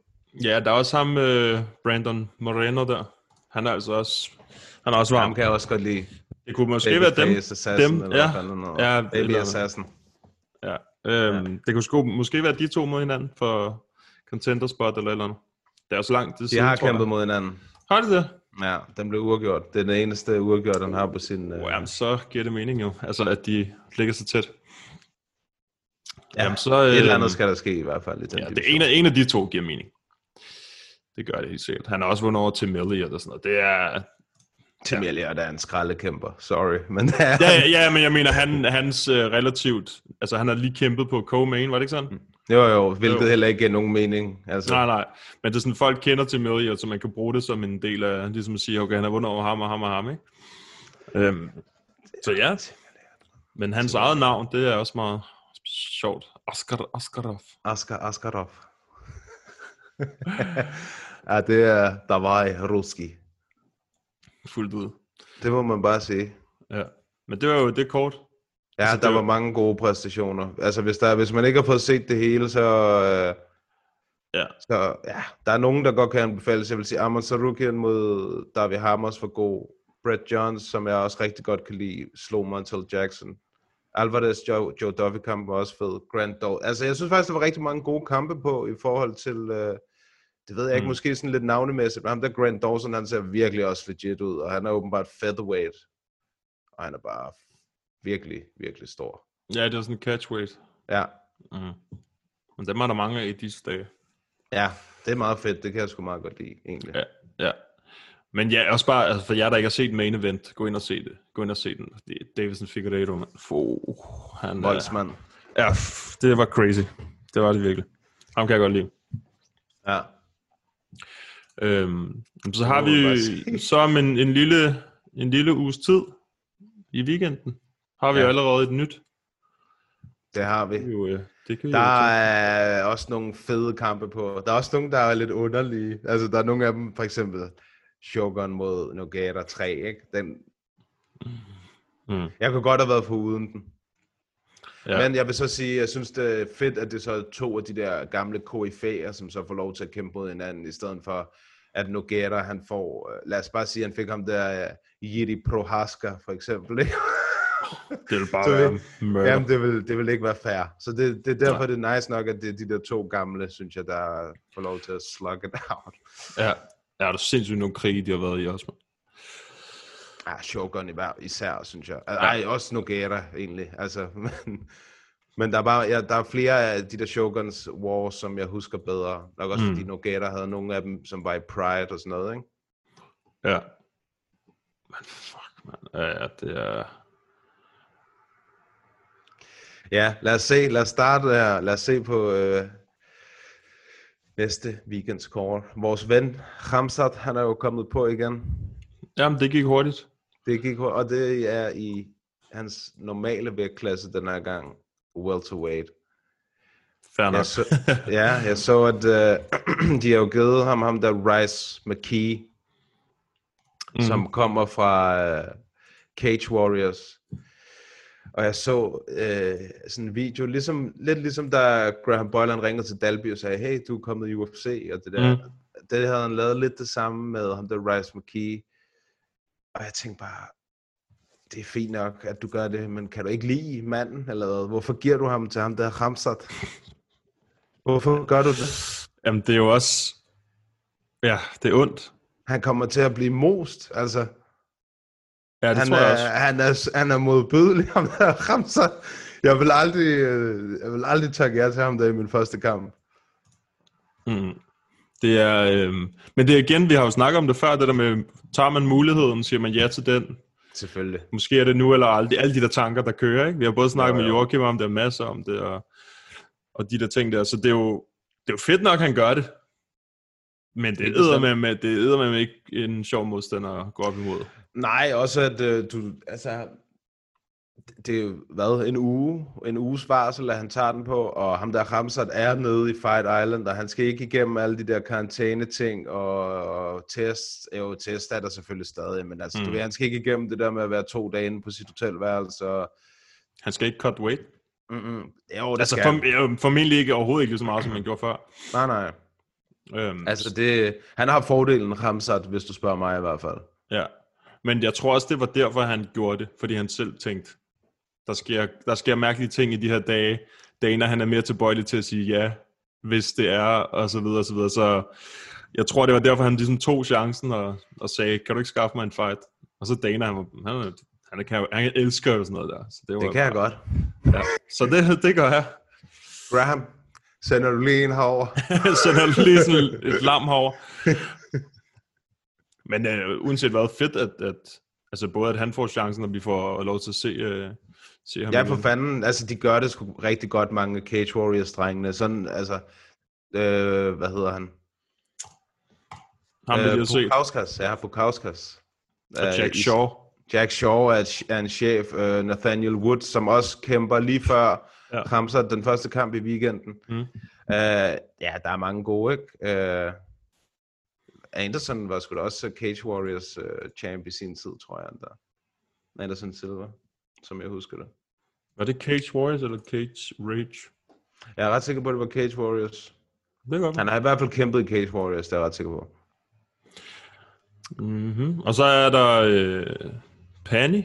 Ja, der er også ham, øh, Brandon Moreno der. Han er altså også, han er også varm. Ham kan jeg også godt lide. Det kunne måske være dem. Assassin, dem, eller ja. hvad noget. Ja, Baby eller- Assassin. Ja. Øhm, Det kunne sgu, måske være de to mod hinanden for contender spot eller eller andet. Det er også langt det De har kæmpet mod hinanden. Har de det? Ja, den blev uafgjort. Det er den eneste uafgjort, han har på sin... Oh, jamen, så giver det mening jo. Altså, at de ligger så tæt. ja, jamen, så, et eller øhm, andet skal der ske i hvert fald. I den Ja, det division. ene, af- en af de to giver mening. Det gør det helt sikkert. Han har også vundet over til Melly og sådan noget. Det er... Tim Elliott er en skraldekæmper. Sorry, men Ja, ja, ja, men jeg mener, han, hans uh, relativt... Altså, han har lige kæmpet på co-main, var det ikke sådan? Jo, jo, hvilket Jo. heller ikke giver nogen mening. Altså, Nej, nej. Men det er sådan, folk kender til og så man kan bruge det som en del af... Ligesom at sige, okay, han har vundet over ham og ham og ham, ikke? Øhm, så ja. Men hans eget navn, det er også meget sjovt. Oscar, Oscarov. Askar Askarov. ja, det er Davai Ruski. Fuldt ud. Det må man bare sige. Ja. Men det var jo det kort. Ja, Altså, der var var- mange gode præstationer. Altså, hvis, der, hvis man ikke har fået set det hele, så... Øh, Ja. Så ja, der er nogen, der godt kan anbefales. Jeg vil sige, Amon Sarukian mod David Hammers var god. Brett Jones, som jeg også rigtig godt kan lide, slog Montel Jackson. Alvarez, Joe, Joe Duffy kamp var også fed. Grant Dol. Altså, jeg synes faktisk, der var rigtig mange gode kampe på i forhold til, øh, det ved jeg ikke, Mm. måske sådan lidt navnemæssigt, men ham der Grant Dawson, han ser virkelig også legit ud, og han er åbenbart featherweight. Og han er bare virkelig, virkelig stor. Ja, det er sådan en catchweight. Ja, Mm. Men dem er der mange af i disse dage. ja, det er meget fedt. Det kan jeg sgu meget godt lide, egentlig. Ja, ja. Men ja, også bare, altså for jer, der ikke har set main event, gå ind og se det. Gå ind og se den. Fordi Davison Figueiredo, man. Fuh, han er Voldsmand. Ja, pff, det var crazy. Det var det virkelig. Ham kan jeg godt lide. Ja. Øhm, så har vi så om en, en, lille, en lille uges tid i weekenden. Har vi Ja. ja. allerede et nyt. Det har vi. Jo, øh, det kan vi Der jo er også nogle fede kampe på. Der er også nogle, der er lidt underlige. Altså, der er nogle af dem, for eksempel Shogun mod Nogata 3, ikke? Den, Mm. jeg kunne godt have været på uden den. Ja. Men jeg vil så sige, jeg synes, det er fedt, at det så er to af de der gamle KFA'er, som så får lov til at kæmpe mod hinanden, i stedet for, at Nogata, han får, øh, lad os bare sige, han fik ham der uh, Yiri Prohaska, for eksempel, ikke? Det vil bare Så være mørder. Jamen, det vil, det vil ikke være fair. Så det, det er derfor, Nej. det er nice nok, at det er de der to gamle, synes jeg, der får lov til at slug it out. Ja. ja, der er sindssygt nogle krige, de har været i også. mand. Ja, Shogun i hver, især, synes jeg. Ej, også Nogata, egentlig. Altså, men, men der er, bare, ja, der er flere af de der Shoguns Wars, som jeg husker bedre. Nok også, Mm. fordi Nogata havde nogle af dem, som var i Pride og sådan noget, ikke? Ja. Men fuck, man. Ja, ja, det er... Ja, lad os se. Lad os starte her. Lad os se på øh, næste weekends call. Vores ven, Hamzat, han er jo kommet på igen. Jamen, det gik hurtigt. Det gik, hurtigt, og det er i hans normale vægtklasse den her gang. Welterweight. Fair nok. Jeg så, ja, jeg så, at øh, de har jo givet ham, ham der Rice McKee, mm. som kommer fra øh, Cage Warriors. Og jeg så øh, sådan en video, ligesom, lidt ligesom da Graham Boylan ringede til Dalby og sagde, hey, du er kommet i UFC, og det der. Mm. Det havde han lavet lidt det samme med ham der Rice McKee. Og jeg tænkte bare, det er fint nok, at du gør det, men kan du ikke lide manden, eller hvad? hvorfor giver du ham til ham der Ramsat? Hvorfor gør du det? Jamen, det er jo også... Ja, det er ondt. Han kommer til at blive most, altså. Ja, det han, tror jeg er, også. han, er, han er modbydelig, ham der Ramsat. Jeg vil aldrig, øh, jeg vil aldrig takke jer til ham der i min første kamp. Mm. Det er, øhm, men det er igen, vi har jo snakket om det før, det der med, tager man muligheden, siger man ja til den. Selvfølgelig. Måske er det nu eller aldrig. Alle de der tanker, der kører, ikke? Vi har både snakket Jo, med jo. Joachim om det, og masser om det, og, og de der ting der. Så det er jo, det er jo fedt nok, han gør det. Men det er bestemt. med, med, det er med ikke en sjov modstander at gå op imod. Nej, også at øh, du, altså, det er hvad, en uge, en uges varsel, at han tager den på, og ham der Ramsat er nede i Fight Island, og han skal ikke igennem alle de der karantæne-ting, og, og test, jo, test er der selvfølgelig stadig, men altså, mm. du ved, han skal ikke igennem det der med at være to dage inde på sit hotelværelse, og, Han skal ikke cut weight. mm-mm, jo, det Altså skal for, øh, formentlig ikke overhovedet ikke lige så meget, som han gjorde før. Nej, nej. Øhm, Altså, det, han har fordelen, Ramsat, hvis du spørger mig i hvert fald. Ja, men jeg tror også, det var derfor, han gjorde det, fordi han selv tænkte, der sker, der sker mærkelige ting i de her dage. Dana, han er mere tilbøjelig til at sige ja, hvis det er, og så videre, og så videre. Så jeg tror, det var derfor, han ligesom tog chancen og, og sagde, kan du ikke skaffe mig en fight? Og så Dana, han, var, han, han, kan, han elsker jo sådan noget der. Så det, var Det kan jeg bare, godt. Ja. Så det, det gør jeg. Graham, sender du lige en herover? så der er lige sådan et lam herovre. Men øh, uanset hvad, fedt, at, at altså både at han får chancen, og vi får lov til at se, øh, se ham Ja, for fanden. Altså, de gør det sgu rigtig godt, mange Cage Warriors-drengene. Sådan, altså, øh, hvad hedder han? Ham jeg se. Bukauskas, ja, Bukauskas. Og Øh, Jack Shaw. Jack Shaw er, er en chef, uh, Nathaniel Wood, som også kæmper lige før Ja. den første kamp i weekenden. Mm. Uh, ja, der er mange gode, ikke? Uh, Anderson var sgu da også Cage Warriors uh, champ i sin tid, tror jeg. Der. Anderson Silva, som jeg husker det. Var det Cage Warriors eller Cage Rage? Jeg er ret sikker på, at det var Cage Warriors. Det er godt. Han har i hvert fald kæmpet i Cage Warriors, det er jeg ret sikker på. Mm-hmm. Og så er der øh, Panny.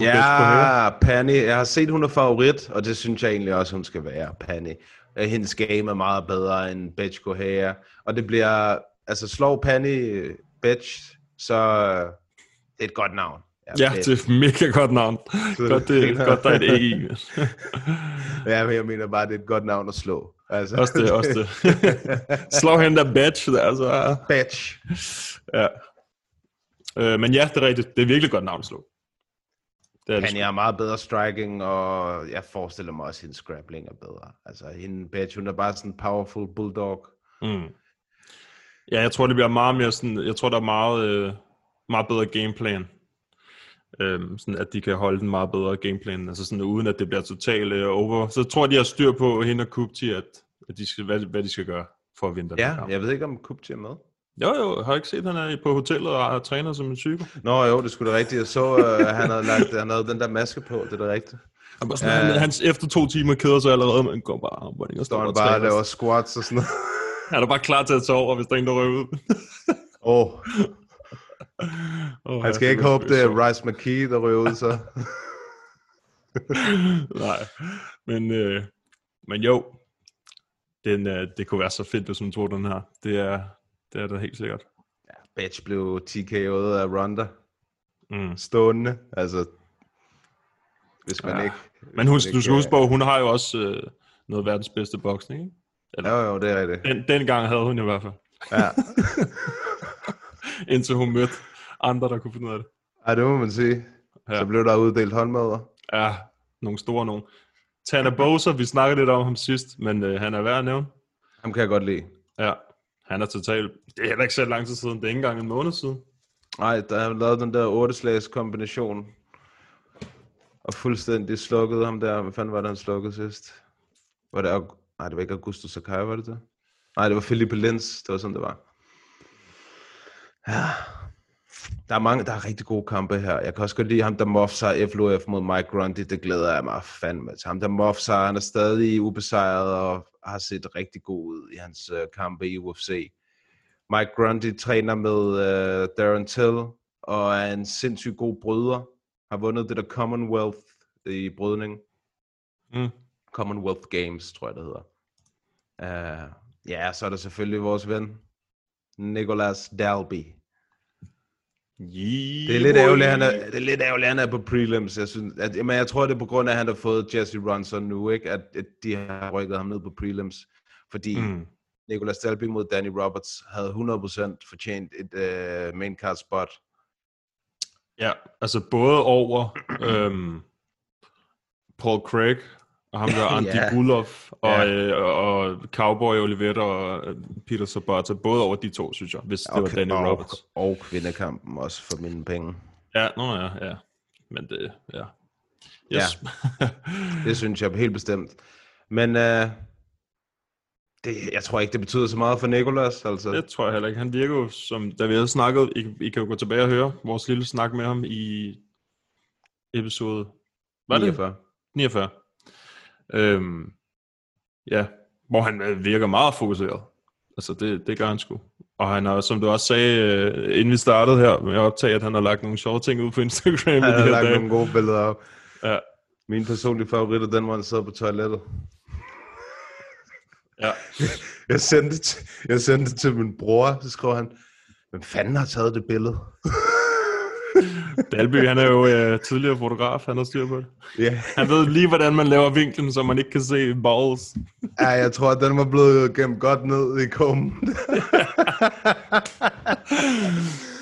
Ja, Panny. Jeg har set, hun er favorit, og det synes jeg egentlig også, hun skal være, Panny. Øh, Hendes game er meget bedre end Betch Correa. Og det bliver, altså slår Panny øh, Betch, så øh, det er et godt navn. Ja, det er et mega godt navn. Godt, det, godt der er et æg i. ja, men jeg mener bare, det er et godt navn at slå. Altså, Også det, også det. Slå hende der batch der, så... Betch. Ja. Øh, men ja, det er rigtigt. Det er virkelig godt navn at slå. Det er Han er meget bedre striking, og jeg forestiller mig også, at hendes grappling er bedre. Altså, hende Betch, hun er bare sådan en powerful bulldog. Mm. Ja, jeg tror, det bliver meget mere sådan, jeg tror, der er meget, øh, meget bedre gameplan. Øhm, sådan at de kan holde den meget bedre gameplan, altså sådan uden at det bliver totalt øh, over. Så jeg tror, de har styr på hende og Kupti, at, at de skal, hvad, hvad de skal gøre for at vinde den Ja, kamp. jeg ved ikke, om Kupti er med. Jo, jo, har jeg ikke set, at han er på hotellet og er træner som en psyko? Nå jo, det skulle da rigtigt. Jeg så, uh, han havde lagt han havde den der maske på, det er da rigtigt. Han, var sådan, Ja. han, hans efter to timer keder sig allerede, men går bare armbøjning og Står han og bare og laver squats og sådan noget. Han er bare klar til at tage over, hvis der er en, der røver ud. Åh, oh, han skal ikke håbe, det er Rice McKee, der ryger ud, så. Nej, men, øh, men jo, den, øh, det kunne være så fedt, hvis hun tog den her. Det er, det er da helt sikkert. Betch blev TKO'et af Ronda. Mm. Stående. Altså, hvis man Ja. ikke... Men hun, hvis man du skal huske på, hun har jo også øh, noget verdens bedste boksning, ikke? Jo, jo, det er rigtigt. Den, dengang havde hun i hvert fald. Ja. Indtil hun mødte andre, der kunne finde ud af det. Ej, det må man sige. Ja. Så blev der uddelt håndmadder. Ja, nogle store nogen. Tana Bosa, vi snakkede lidt om ham sidst, men øh, han er værd at nævne. Ham kan jeg godt lide. Ja, han er totalt... Det er heller ikke så lang tid siden, det er ikke engang en måned siden. Nej, der har lavet den der 8 slags kombination. Og fuldstændig slukket ham der. Hvad fanden var det, han slukkede sidst? Var det... Nej, det var ikke Augusto Sakai, var det det? Nej, det var Felipe Lenz. Det var sådan, det var. Ja. Der er mange, der er rigtig gode kampe her. Jeg kan også godt lide ham, der moffer FLOF mod Mike Grundy. Det glæder jeg mig fandme til. Ham, der moffer han er stadig ubesejret og har set rigtig god ud i hans uh, kampe i UFC. Mike Grundy træner med uh, Darren Till og er en sindssygt god bryder. Har vundet det der Commonwealth i brydning. Mm. Commonwealth Games, tror jeg, det hedder. Uh, ja, så er der selvfølgelig vores ven, Nicolas Dalby. Det er lidt ærgerligt, han er, det er lidt ærgerligt, han er på prelims. Jeg, synes, at, men jeg tror, det er på grund af, at han har fået Jesse Ronson nu, ikke? At, at de har rykket ham ned på prelims. Fordi. Mm. Nicolas Dalby mod Danny Roberts havde 100% fortjent et uh, main card spot. Ja, altså både over øhm, Paul Craig og ham der Andy yeah. Gulof og, yeah. øh, og Cowboy Oliveira og øh, Peter Sabata, både over de to, synes jeg, hvis det var Og- Danny og, Roberts. Og kvindekampen også for mine penge. Ja, nå ja, ja. Men det, ja. Yes. Ja. Det synes jeg helt bestemt. Men uh, det, jeg tror ikke, det betyder så meget for Nicolas. Altså. det tror jeg heller ikke. Han virker jo som, da vi havde snakket, I, I kan jo gå tilbage og høre vores lille snak med ham i episode, var det? 49. 49. Øhm, ja, hvor han virker meget fokuseret. Altså, det, det gør han sgu. Og han har, som du også sagde, øh, inden vi startede her med at optage, at han har lagt nogle sjove ting ud på Instagram. Han i de har her lagt dage. nogle gode billeder op. Ja. Min personlige favorit er den, hvor han sidder på toilettet. Ja. Jeg sendte, jeg sendte det til min bror, så skrev han, hvem fanden har taget det billede? Dalby, han er jo øh, tidligere fotograf, han har styr på det. Ja, Han ved lige, hvordan man laver vinklen, så man ikke kan se balls. ja jeg tror, at den var blevet gemt godt ned i kummen.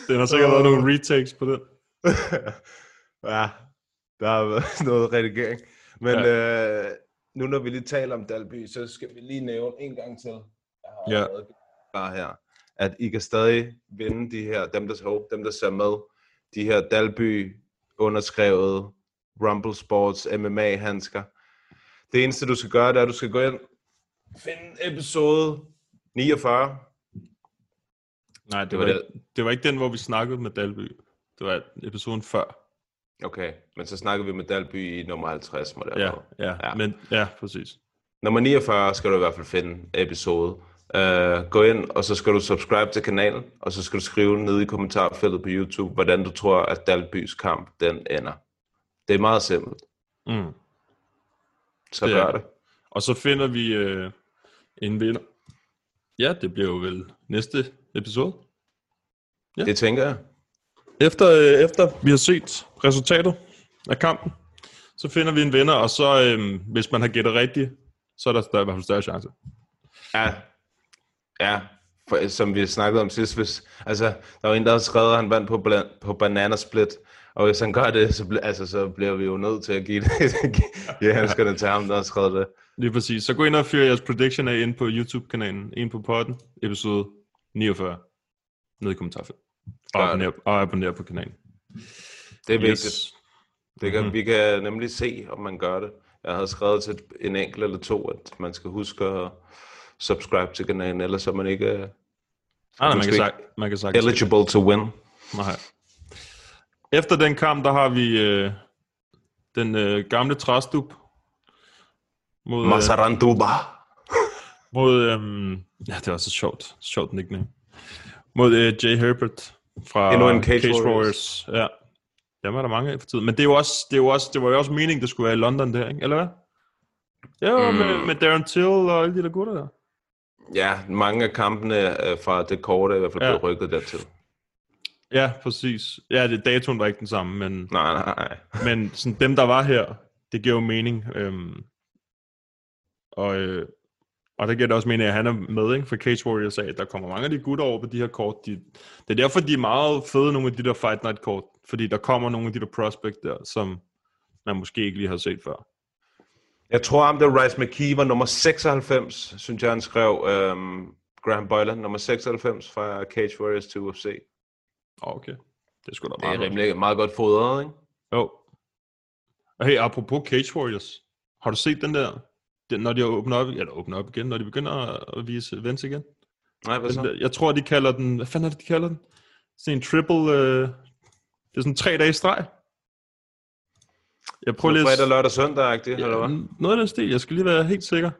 Den har sikkert været nogle retakes på den. ja, der har været noget redigering. Men ja. øh, nu når vi lige taler om Dalby, så skal vi lige nævne en gang til. Jeg har Ja. klar her, at I kan stadig vinde de her, dem der, dem der ser med, de her Dalby underskrevet Rumble Sports MMA handsker. Det eneste du skal gøre, det er, at du skal gå ind, finde episode 49. Nej, det, Det var, var det. det var ikke den, hvor vi snakkede med Dalby. Det var episoden før. Okay, men så snakker vi med Dalby i nummer 50, må det Ja, ja, ja. Men, ja, præcis. Nummer 49 skal du i hvert fald finde episode. Uh, gå ind, og så skal du subscribe til kanalen, og så skal du skrive ned i kommentarfeltet på YouTube, hvordan du tror, at Dalbys kamp den ender. Det er meget simpelt. Mm. Så Det gør det. Og så finder vi øh, en vinder. Ja, det bliver jo vel næste episode. Ja. Det tænker jeg. Efter, øh, efter vi har set resultatet af kampen, så finder vi en vinder, og så øh, hvis man har gættet rigtigt, så er der, der er i hvert fald større chance. Ja, ja. For, som vi snakkede om sidst, hvis, altså, der var en, der havde skrevet, at han vandt på, bla- på Banana Split, Og hvis han gør det, så, bl- altså, så bliver vi jo nødt til at give, det, give handskerne til ham, der har skrevet det. Lige præcis. Så gå ind og fyr jeres prediction af ind på YouTube-kanalen, ind på podden, episode 49, nede i kommentarfeltet. Og det. abonner, og abonner på kanalen. Det er Yes. vigtigt. Det kan, mm. Vi kan nemlig se, om man gør det. Jeg havde skrevet til en enkelt eller to, at man skal huske at subscribe til kanalen, ellers er man ikke uh, Ah, nej, man kan, sagt, man kan sagtens eligible to win. Nej. Efter den kamp, der har vi øh, den øh, gamle træstup mod, øh, Masaranduba. mod øh, ja, det var så sjovt, sjovt nickname, mod øh, Jay Herbert fra Endnu en Cage Warriors. Warriors. Ja, dem er der mange af for tiden. Men det, er jo også, det, er jo også, det var jo også meningen, det skulle være i London der, ikke? eller hvad? Ja, mm. med, med Darren Till og alle de der gutter der. Ja, mange af kampene øh, fra det korte er i hvert fald Ja. blevet rykket dertil. Ja, præcis. Ja, det, datoen var ikke den samme, men... Nej, nej, nej. Men sådan, dem, der var her, det giver jo mening. Øhm, og, øh, og der giver det også mening, at han er med ikke? for Cage Warriors af. Der kommer mange af de gutter over på de her kort. De, det er derfor, de er meget fede, nogle af de der Fight Night kort. Fordi der kommer nogle af de der prospect der, som man måske ikke lige har set før. Jeg tror, om det var Rice McKee var nummer 96, synes jeg, han skrev. Øhm, Graham Boylan, nummer 96 fra Cage Warriors til UFC. Det okay. Det er sgu da er meget godt. rimelig meget godt fodret, ikke? Jo. Og hey, apropos Cage Warriors. Har du set den der, den, når de åbner op, eller åbner op igen, når de begynder at vise events igen? Nej, hvad Den så? der- Jeg tror, de kalder den... Hvad fanden er det, de kalder den? Sådan en triple... Øh, det er sådan tre dage streg. Jeg prøver lige... at- Fredag, lørdag, søndag-agtigt, eller ja, hvad? noget af den stil. Jeg skal lige være helt sikker.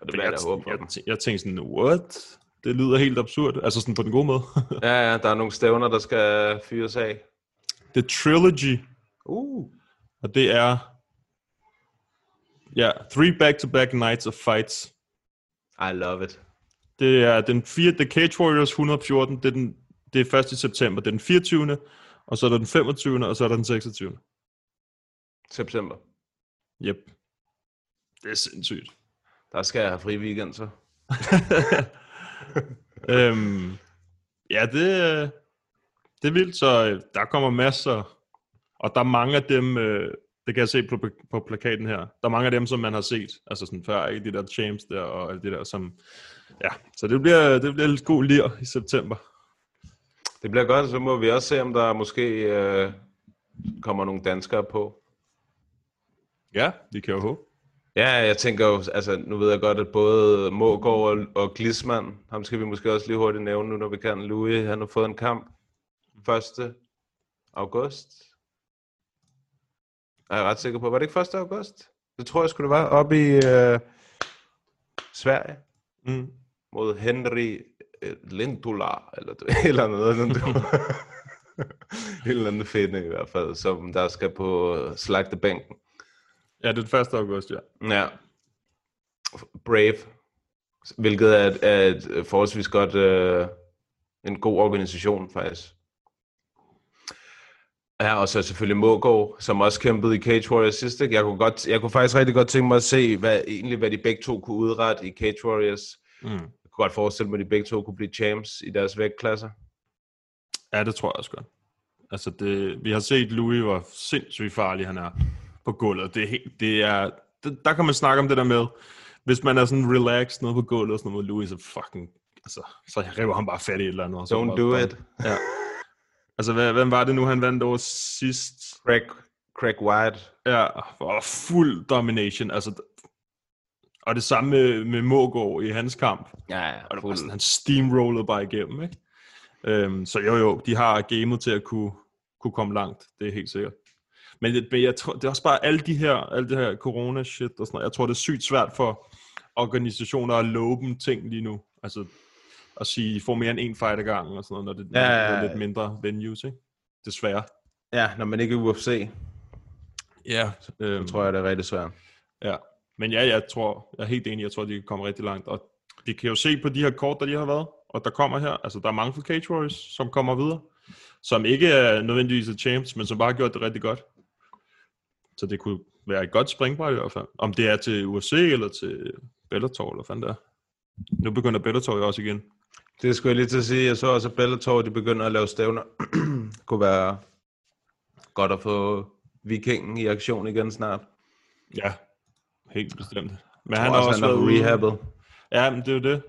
Og det vil jeg da håbe på. jeg, jeg, jeg tænkte sådan, what? Det lyder helt absurd. Altså sådan på den gode måde. Ja, ja, der er nogle stævner, der skal fyres af. The Trilogy. Uh. Og det er... Ja, three back-to-back nights of fights. I love it. Det er den 4. The Cage Warriors 114. Det er, den, det er først i september. Det er den 24. Og så er der den 25. Og så er der den 26. September. Yep. Det er sindssygt. Der skal jeg have fri weekend, så. øhm, ja, det, øh, det er vildt, så øh, der kommer masser, og der er mange af dem, øh, det kan jeg se på, på plakaten her, der er mange af dem, som man har set, altså sådan før, ikke de der champs der, og alt det der, som, ja, så det bliver, det bliver lidt god lir i september. Det bliver godt, så må vi også se, om der måske øh, kommer nogle danskere på. Ja, vi kan jo håbe. Ja, jeg tænker jo, altså nu ved jeg godt, at både Mågaard og, og Glisman, ham skal vi måske også lige hurtigt nævne nu, når vi kan. Louis, han har fået en kamp 1. august. Er jeg ret sikker på, var det ikke 1. august? Det tror jeg skulle det var, oppe i øh, Sverige, Mm. mod Henry øh, Lindula, eller et eller noget. Sådan, et eller andet fedt i hvert fald, som der skal på slagtebænken. Ja, det er den 1. august, ja. Ja. Brave. Hvilket er et, er et forholdsvis godt, øh, en god organisation faktisk. Ja, og så selvfølgelig Mågaard, som også kæmpede i Cage Warriors sidste. Jeg kunne, godt, jeg kunne faktisk rigtig godt tænke mig at se, hvad, egentlig, hvad de begge to kunne udrette i Cage Warriors. Mm. Jeg kunne godt forestille mig, at de begge to kunne blive champs i deres vægtklasser. Ja, det tror jeg også godt. Altså, det, vi har set Louis, hvor sindssygt farlig han er på gulvet. Det er helt, det er, det, der kan man snakke om det der med, hvis man er sådan relaxed nede på gulvet og sådan noget med Louis, så fucking, altså, så river han bare fat i et eller andet. og så Don't bare- do it. Ja. Altså, hvad, hvem var det nu, han vandt over sidst? Craig, Craig White. Ja, og fuld domination. Altså, og det samme med, med Mågaard i hans kamp. Ja, ja. Og det var sådan, han steamrollede bare igennem, ikke? Øhm, så jo jo, de har gamet til at kunne, kunne komme langt, det er helt sikkert. Men, det- men jeg tror, det er også bare alle de her, alle det her corona-shit og sådan noget. Jeg tror, det er sygt svært for organisationer at love dem ting lige nu. Altså at sige, I får mere end en fight ad gangen og sådan noget, når det, Ja, det ja, er ja. lidt mindre venues, ikke? Desværre. Ja, når man ikke er UFC, Ja, øhm, så tror jeg, det er rigtig svært. Ja, men ja, jeg tror, jeg er helt enig, jeg tror, de kan komme rigtig langt. Og vi kan jo se på de her kort, der lige har været, og der kommer her, altså der er mange fra Cage Warriors, som kommer videre, som ikke er nødvendigvis er champs, men som bare har gjort det rigtig godt. Så det kunne være et godt springbræt i hvert fald. Om det er til UFC eller til Bellator, eller fanden det er. Nu begynder Bellator jo også igen. Det skulle jeg lige til at sige. Jeg så også, at Bellator, de begynder at lave stævner. kunne være godt at få vikingen i aktion igen snart. Ja, helt bestemt. Men Jeg han har også, også han været rehabbet. Ja, men det er jo det.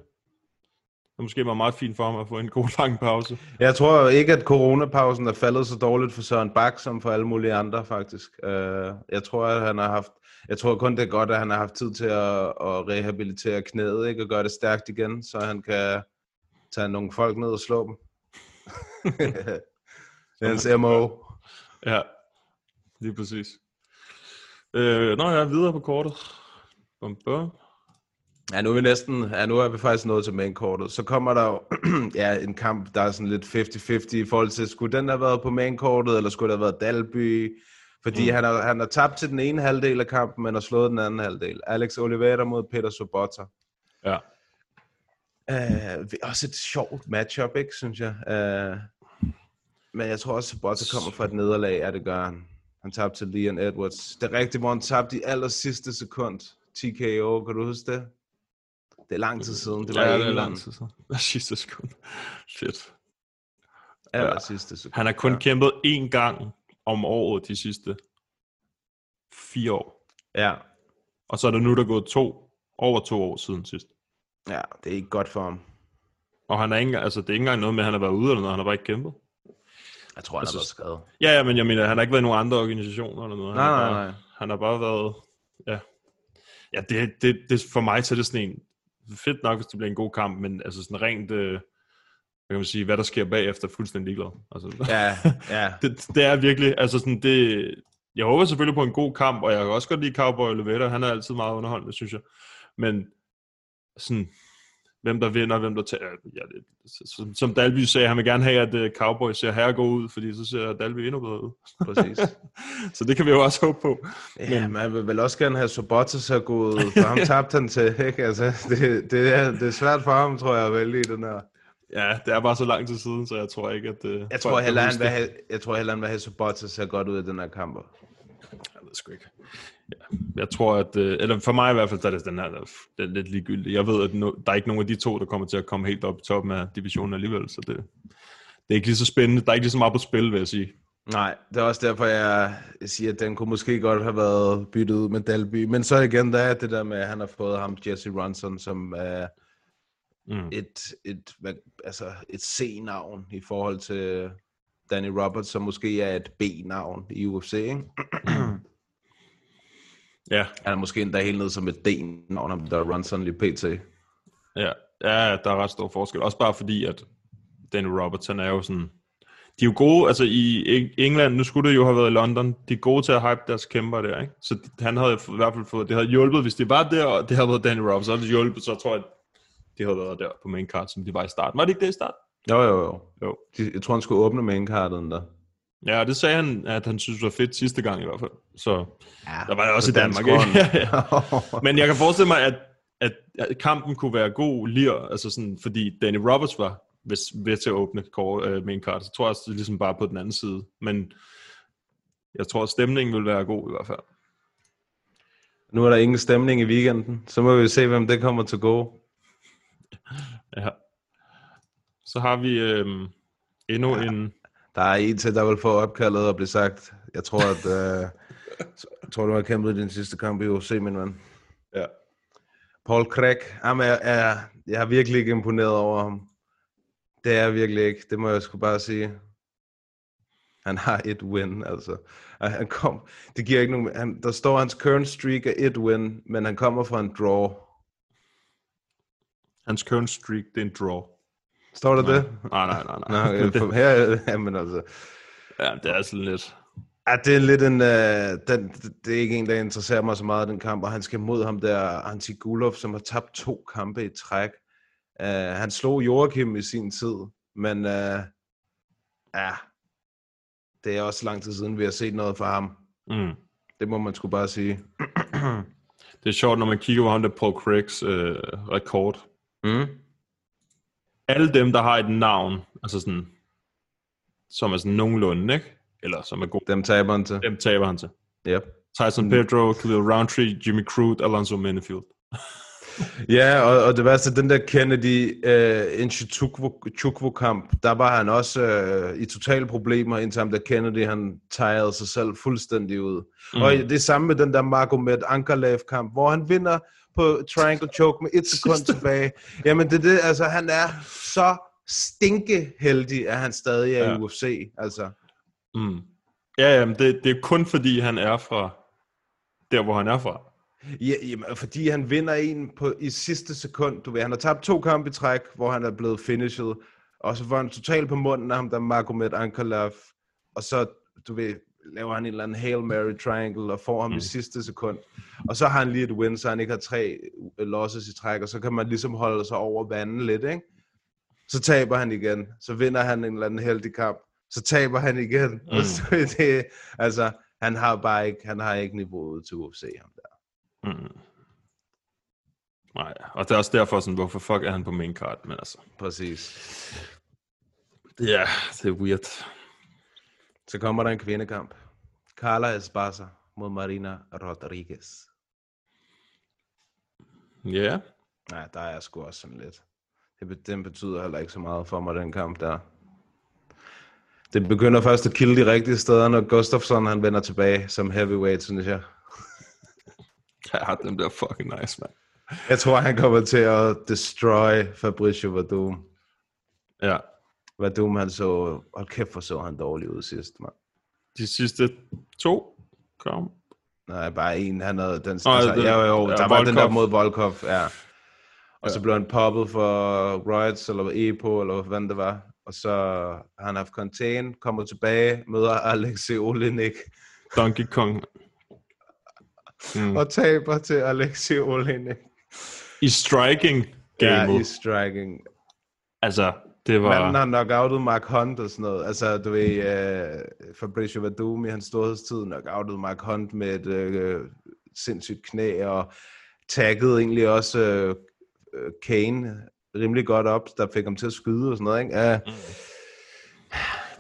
Det måske var meget fint for ham at få en god lang pause. Jeg tror ikke, at coronapausen er faldet så dårligt for Søren Bak, som for alle mulige andre, faktisk. Øh, Jeg tror, at han har haft... Jeg tror kun, det er godt, at han har haft tid til at, at rehabilitere knæet, ikke? Og gøre det stærkt igen, så han kan tage nogle folk ned og slå dem. hans MO. Ja, lige præcis. Øh, nå, jeg er videre på kortet. Bum, bum. Ja, nu er vi næsten, ja, nu er vi faktisk nået til mainkortet. Så kommer der jo ja, en kamp, der er sådan lidt 50-50 i forhold til, skulle den have været på mainkortet, eller skulle det have været Dalby? Fordi mm. han, har, han har tabt til den ene halvdel af kampen, men har slået den anden halvdel. Alex Oliveira mod Peter Sobotta. Ja. Uh, også et sjovt matchup, ikke, synes jeg. Uh, men jeg tror også, at Sobotta kommer fra et nederlag, ja, det gør han. Han tabte til Leon Edwards. Det er rigtigt, hvor han tabte i aller sidste sekund. TKO, kan du huske det? Det er lang tid siden. Det var ja, i det er lang tid siden. Sidste sekund. Fedt. Aller Ja. sidste sekund. Han har kun ja. kæmpet én gang om året de sidste fire år. Ja. Og så er der nu, der er gået to, over to år siden sidst. ja, det er ikke godt for ham. Og han er ikke, altså, det er ikke engang noget med, at han har været ude eller noget. Han har bare ikke kæmpet. Jeg tror, han Altså, har været skadet. Ja, ja, men jeg mener, han har ikke været i nogen andre organisationer eller noget. Han Nej, har nej, bare, nej. Han har bare været... Ja, ja det, det, det, for mig så er det sådan en... Fedt nok, hvis det bliver en god kamp, men altså sådan rent... Øh, hvad kan man sige, hvad der sker bagefter, er fuldstændig ligeglad. Altså, Ja, ja. det, det er virkelig, altså sådan det, jeg håber selvfølgelig på en god kamp, og jeg kan også godt lide Cowboy Oliveira, han er altid meget underholdende, synes jeg. Men sådan, hvem der vinder, hvem der tager, ja, det, som, som Dalby sagde, han vil gerne have, at uh, Cowboy ser her gå ud, fordi så ser Dalby endnu bedre ud. Præcis. så det kan vi jo også håbe på. Ja, man vil vel også gerne have Sobotta så gå ud, for ham tabte han til, ikke? Altså, det, det, er, det er svært for ham, tror jeg, at vælge i den her. Ja, det er bare så lang tid siden, så jeg tror ikke, at... Uh, Jeg tror heller, han vil have, jeg tror heller, han vil have Sobotta ser godt ud i den her kamp. Jeg ved sgu ikke. Ja, jeg tror, at... Øh, eller for mig i hvert fald, så er det den her, der er er lidt ligegyldigt. Jeg ved, at no, der er ikke nogen af de to, der kommer til at komme helt op i toppen af divisionen alligevel, så det, det er ikke lige så spændende. Der er ikke lige så meget på spil, vil jeg sige. Nej, det er også derfor, jeg siger, at den kunne måske godt have været byttet ud med Dalby. Men så igen, der er det der med, at han har fået ham, Jesse Ronson, som er Mm. et, et, hvad, altså et C-navn i forhold til Danny Roberts, som måske er et B-navn i UFC. Ikke? Ja, Han er måske endda helt ned som et D-navn, om der er Ronson lige pt. ja, ja, der er ret stor forskel. Også bare fordi, at Danny Roberts, han er jo sådan... De er jo gode, altså i Eng- England, nu skulle det jo have været i London, de er gode til at hype deres kæmper der, ikke? Så han havde i hvert fald fået, det havde hjulpet, hvis det var der, og det havde været Danny Roberts, så havde det hjulpet, så tror jeg, at de havde været der på main card, som de var i starten. Var det ikke det i starten? Jo, jo, jo. Jo. De, jeg tror, han skulle åbne maincardet der. Ja, det sagde han, at han synes var fedt sidste gang i hvert fald. Så Ja, der var det også i Danmark, ikke? grund. ja, ja. Men jeg kan forestille mig, at, at, at kampen kunne være god lir, altså sådan, fordi Danny Roberts var ved, ved til at åbne kår, øh, main card, så tror jeg også, det er ligesom bare på den anden side. Men jeg tror, at stemningen vil være god i hvert fald. Nu er der ingen stemning i weekenden, så må vi se, hvem det kommer til gå. Ja. Så har vi øh, endnu ja. en... Der er en til, der vil få opkaldet og blive sagt, jeg tror, at øh, jeg tror, du har kæmpet i din sidste kamp i UFC, min ven. Ja. Paul Craig, jamen, jeg, jeg, jeg er virkelig ikke imponeret over ham. Det er jeg virkelig ikke, det må jeg sgu bare sige. Han har et win, altså. Og Han kom, det giver ikke nogen, han, der står hans current streak er et win, men han kommer fra en draw. Hans current streak, det er en draw. Står der Nej. det? Nej, nej, nej. Nå, nej. okay, for her, jamen altså. ja, det er sådan lidt... Ja, det er lidt en, øh, den, det er ikke en, der interesserer mig så meget, den kamp, og han skal mod ham der, Antigulov, som har tabt to kampe i træk. Uh, han slog Joachim i sin tid, men uh, ja, det er også lang tid siden, vi har set noget fra ham. Mm. Det må man sgu bare sige. Det er sjovt, når man kigger på ham der Paul Craigs øh, rekord. Mm. Alle dem, der har et navn, altså sådan, som er sådan nogenlunde, ikke? Eller som er god, Dem taber han til. dem taber han til. Yep. Tyson Pedro, Khalil Roundtree, Jimmy Crute, Alonso Minifield. Ja, og, og det værste, den der Kennedy uh, Inchitukwu-kamp, der var han også uh, i totale problemer, indtil ham der Kennedy, han tegede sig selv fuldstændig ud. Mm. Og det samme med den der Magomed Ankalaev-kamp, hvor han vinder på triangle choke med et sekund tilbage. Jamen det er det, altså han er så stinkeheldig, at han stadig er ja. i UFC, altså. Mm. Ja, jamen det, det er kun fordi, han er fra der, hvor han er fra. Ja, jamen, fordi han vinder en på, i sidste sekund. Du ved, han har tabt to kampe i træk, hvor han er blevet finished. Og så var han totalt på munden af ham, der Magomed Ankalaev. Og så, du ved, laver han en eller anden Hail Mary triangle og får ham mm. i sidste sekund. Og så har han lige et win, så han ikke har tre losses i træk, og så kan man ligesom holde sig over vandet lidt, ikke? Så taber han igen. Så vinder han en eller anden heldig kamp. Så taber han igen. Mm. Så det, altså, han har bare ikke, han har ikke niveauet til UFC, ham der. Mm. Nej, og det er også derfor sådan, hvorfor fuck er han på main card, men altså. Præcis. Ja, det er weird. Så kommer der en kvindekamp. Carla Esparza mod Marina Rodriguez. Ja. Yeah. Nej, der er jeg sgu også sådan lidt. Det, den betyder heller ikke så meget for mig, den kamp der. Det begynder først at kilde de rigtige steder, når Gustafsson han vender tilbage som heavyweight, synes jeg. Ja, den bliver fucking nice, man. Jeg tror, han kommer til at destroy Fabricio Verdum. Ja. Verdum, han så... Hold kæft, for så han dårlig ud sidst, man. De sidste to kom. Nej, bare en. Han havde den... Nå, altså, det- ja, jo, ja, der var den der mod Volkov, ja. Og så Ja. blev han poppet for Riots, eller Epo, eller hvad det var. Og så har han haft contain, kommer tilbage, møder Alexei Olenik, Donkey Kong. Mm. og taber til Alexei Olenik. I striking Ja, game i striking. Altså, det var... Manden har knockoutet Mark Hunt og sådan noget. Altså, du ved, uh, Fabricio Verdum i hans storhedstid knockoutet Mark Hunt med et uh, sindssygt knæ, og taggede egentlig også uh, Kane rimelig godt op, der fik ham til at skyde og sådan noget, ikke? Uh,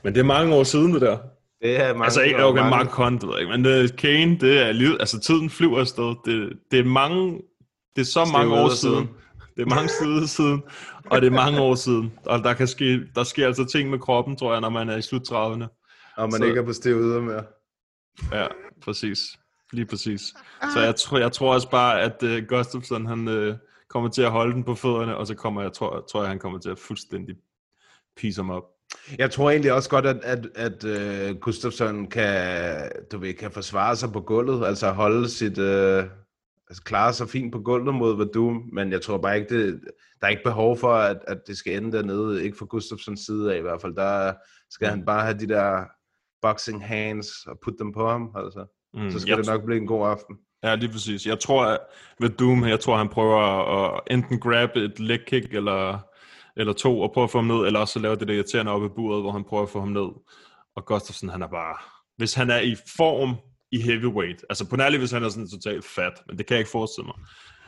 Men det er mange år siden, det der. det er mange, Altså, ikke okay, mange, Mark Hunt, ved ikke, men uh, Kane, det er livet, altså tiden flyver afsted. Det, det er mange, det er så mange år siden. siden. Det er mange siden siden, og det er mange år siden. Og der kan ske, der sker altså ting med kroppen, tror jeg, når man er i slut 30'erne. og man så- ikke er på stiv yder mere. Ja, præcis. Lige præcis. Så jeg tror, jeg tror også bare, at uh, Gustafsson, han uh, kommer til at holde den på fødderne, og så kommer jeg, tror, tror jeg, han kommer til at fuldstændig piece ham op. Jeg tror egentlig også godt, at, at, at uh, Gustafsson kan, du ved, kan forsvare sig på gulvet, altså holde sit, uh, altså klare sig fint på gulvet mod Verdum, men jeg tror bare ikke, det, der er ikke behov for, at, at det skal ende dernede, ikke fra Gustafssons side af i hvert fald, der skal han bare have de der boxing hands og putte dem på ham, altså. Mm, Så skal det nok blive en god aften. Ja, lige præcis. Jeg tror, at ved Doom, jeg tror, han prøver at enten grab et leg kick eller, eller to og prøve at få ham ned, eller også lave det der irriterende op i buret, hvor han prøver at få ham ned. Og Gustafsson, han er bare... Hvis han er i form i heavyweight, altså på nærlig, hvis han er sådan totalt fat, men det kan jeg ikke forestille mig.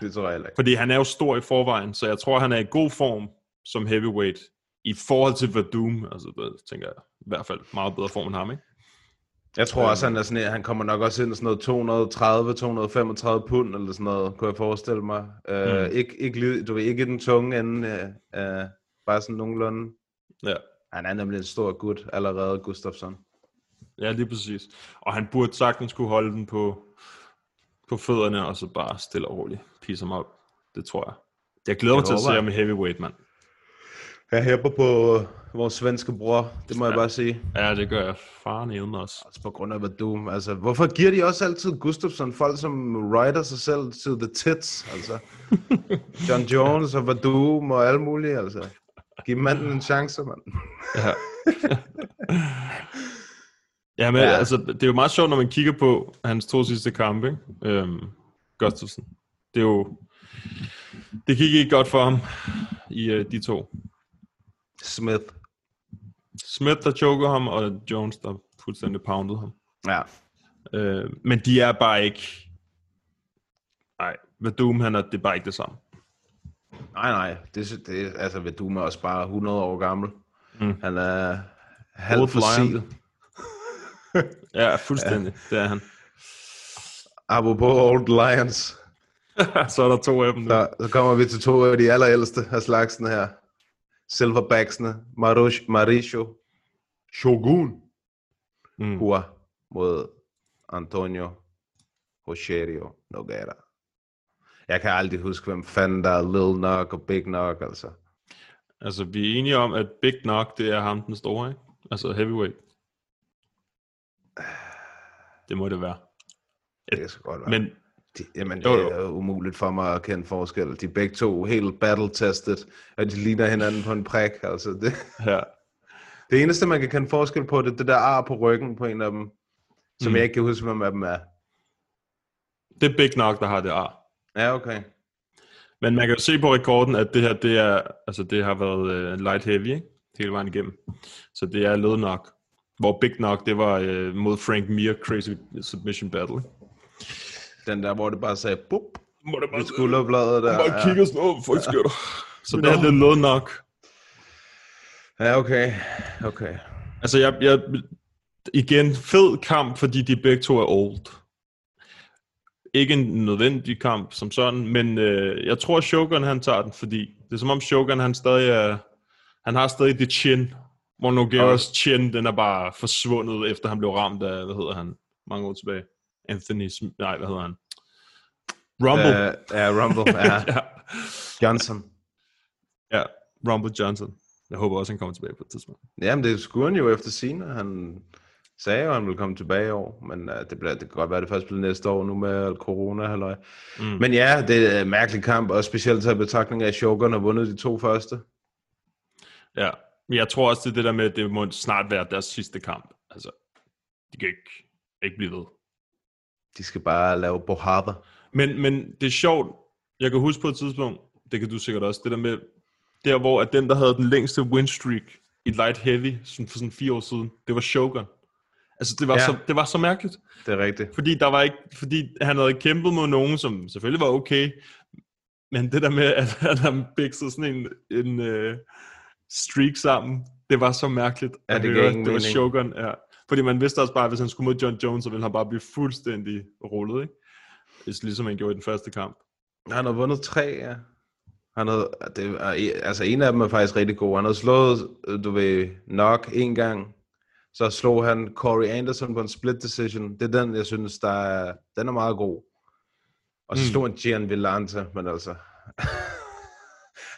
Det tror jeg ikke. Fordi han er jo stor i forvejen, så jeg tror, han er i god form som heavyweight i forhold til Verdum. Altså, det tænker jeg i hvert fald meget bedre form end ham, ikke? Jeg tror også, han, er sådan, han kommer nok også ind sådan noget 230-235 pund, eller sådan noget, kunne jeg forestille mig. Uh, Mm. ikke, ikke, du ved, ikke i den tunge ende, uh, uh, bare sådan nogenlunde. Ja. Han er nemlig en stor gut allerede, Gustafsson. Ja, lige præcis. Og han burde sagtens kunne holde den på, på fødderne, og så bare stille og roligt pisse ham op. Det tror jeg. Jeg glæder mig Det til at se jeg. ham i heavyweight, mand. Jeg hæpper på øh, vores svenske bror, det må ja. jeg bare sige. Ja, det gør jeg faren i også. Altså på grund af Verdum. Altså, hvorfor giver de også altid Gustafsson folk, som rider sig selv til the tits? Altså, John Jones og Verdum og alle mulige, altså. Giv manden en chance, mand. Ja. ja, men Ja. altså, det er jo meget sjovt, når man kigger på hans to sidste kampe, ikke? Øhm, Gustafsson. Det er jo... Det gik ikke godt for ham i øh, de to. Smith. Smith, der choker ham, og Jones, der fuldstændig poundede ham. Ja. Øh, men de er bare ikke... Nej, Verdum, han er, det er bare ikke det samme. Nej, nej. Det, det, altså, Verdum er også bare 100 år gammel. Mm. Han er halv fossil. Ja, fuldstændig. Ja. Det er han. Apropos Old Lions. så er der to af dem nu. Så, så kommer vi til to af de allerældste af slagsen her. Silverbacksene. Marush, Mauricio Shogun. Mm. Hua mod Antonio Rogerio Nogueira. Jeg kan aldrig huske, hvem fanden der er Lil Nog og Big Nog, altså. Altså, vi er enige om, at Big Knock, det er ham den store, ikke? Altså heavyweight. Det må det være. Det kan så godt være. Men De, jamen, Jo, det jo. er jo umuligt for mig at kende forskel. De er begge to helt battle-tested, og de ligner hinanden på en prik. Altså, det, her, det eneste, man kan kende forskel på, det er det der ar på ryggen på en af dem, som Mm. jeg ikke kan huske, hvem af dem er. det er Big Knock, der har det ar. Ja, okay. Men man kan jo se på rekorden, at det her, det er, altså det har været uh, light heavy, ikke? Hele vejen igennem. Så det er led knock. Hvor Big Knock, det var uh, mod Frank Mir Crazy Submission Battle. Den der, hvor det bare sagde, bup, Må det med skulderbladet der. bare kigge sådan, åh, folk sker der. Så det her, det er knock. Ja, okay. Okay. Altså, jeg, jeg, igen, fed kamp, fordi de begge to er old. Ikke en nødvendig kamp som sådan, men øh, jeg tror, Shogun han tager den, fordi det er som om Shogun han stadig er, han har stadig det chin, hvor Nogueiras chin, den er bare forsvundet, efter han blev ramt af, hvad hedder han, mange år tilbage. Anthony, Sm- nej, hvad hedder han? Rumble. Uh, ja, Rumble. Ja. ja. Johnson. ja, Rumble Johnson. Jeg håber også, han kommer tilbage på et tidspunkt. Jamen, det skulle han jo efter sine. Han sagde jo, at han ville komme tilbage i år, men uh, det, bliver, det kan godt være, at det først bliver næste år nu med corona halløj. Mm. Men ja, det er en mærkelig kamp, og specielt taget i betragtning af, at Shogun har vundet de to første. Ja, men jeg tror også, det er det der med, at det må snart være deres sidste kamp. Altså, de kan ikke, ikke blive ved. De skal bare lave bohader. Men, men det er sjovt, jeg kan huske på et tidspunkt, det kan du sikkert også, det der med, der hvor at den, der havde den længste win streak i light heavy, sådan for sådan fire år siden, det var Shogun. Altså, det var, Ja. så, det var så mærkeligt. Det er rigtigt. Fordi, der var ikke, fordi han havde kæmpet mod nogen, som selvfølgelig var okay, men det der med, at han har bikset sådan en, en uh, streak sammen, det var så mærkeligt Ja, at det høre, det var. Shogun. Ja. Fordi man vidste også bare, at hvis han skulle mod John Jones, så ville han bare blive fuldstændig rullet, ikke? Ligesom han gjorde i den første kamp. Han har vundet tre, ja. Han havde, det, altså en af dem er faktisk rigtig god. Han har slået, du ved, nok en gang. Så slog han Corey Anderson på en split decision. Det er den, jeg synes, der er, den er meget god. Og så Mm. slog han Gian Villante, men altså...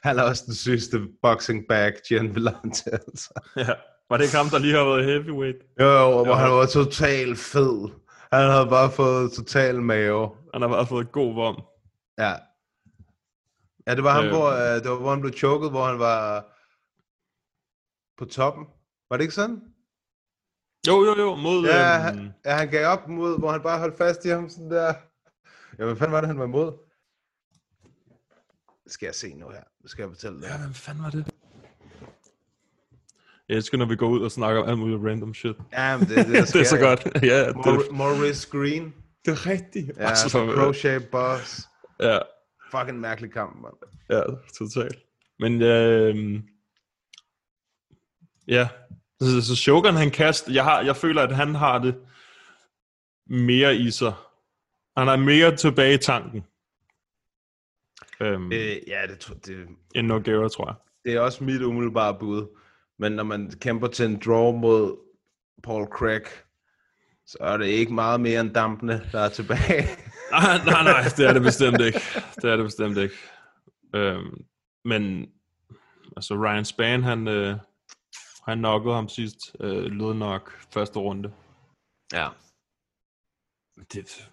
han er også den sygeste boxing bag, Gian Villante, altså. Ja. Var det ikke ham, der lige har været heavyweight? Jo, jo, hvor han var totalt fed. Han havde bare fået total mave. Han har bare fået god vom. Ja. Ja, det var ham, Øh. hvor, øh, det var, hvor han blev choket, hvor han var på toppen. Var det ikke sådan? Jo, jo, jo, mod... Ja, øhm, han, ja, han gav op mod, hvor han bare holdt fast i ham sådan der. Ja, hvad fanden var det, han var imod? Skal jeg se nu her. Skal jeg fortælle dig. Ja, hvem fanden var det? Jeg elsker, når vi går ud og snakker om alt muligt random shit. Ja, men det, det, det er så godt. ja, det, Mor- Maurice Green. det er rigtigt. Ja, Altså, altså, Crochet Boss. ja, Fucking mærkelig kamp, mand. ja, totalt. Men øh, ja, så, så Shogun han kast, jeg, har, jeg føler, at han har det mere i sig. Han er mere tilbage i tanken. Øhm, Øh, ja, det, tro- det, end Nogueira, tror jeg. det er også mit umiddelbare bud. Men når man kæmper til en draw mod Paul Craig, så er det ikke meget mere end dampene, der er tilbage. Nej, nej, nej, det er det bestemt ikke. Det er det bestemt ikke. Øhm, men altså Ryan Span, han, øh, han knockede ham sidst. Øh, lød nok første runde. ja. Det,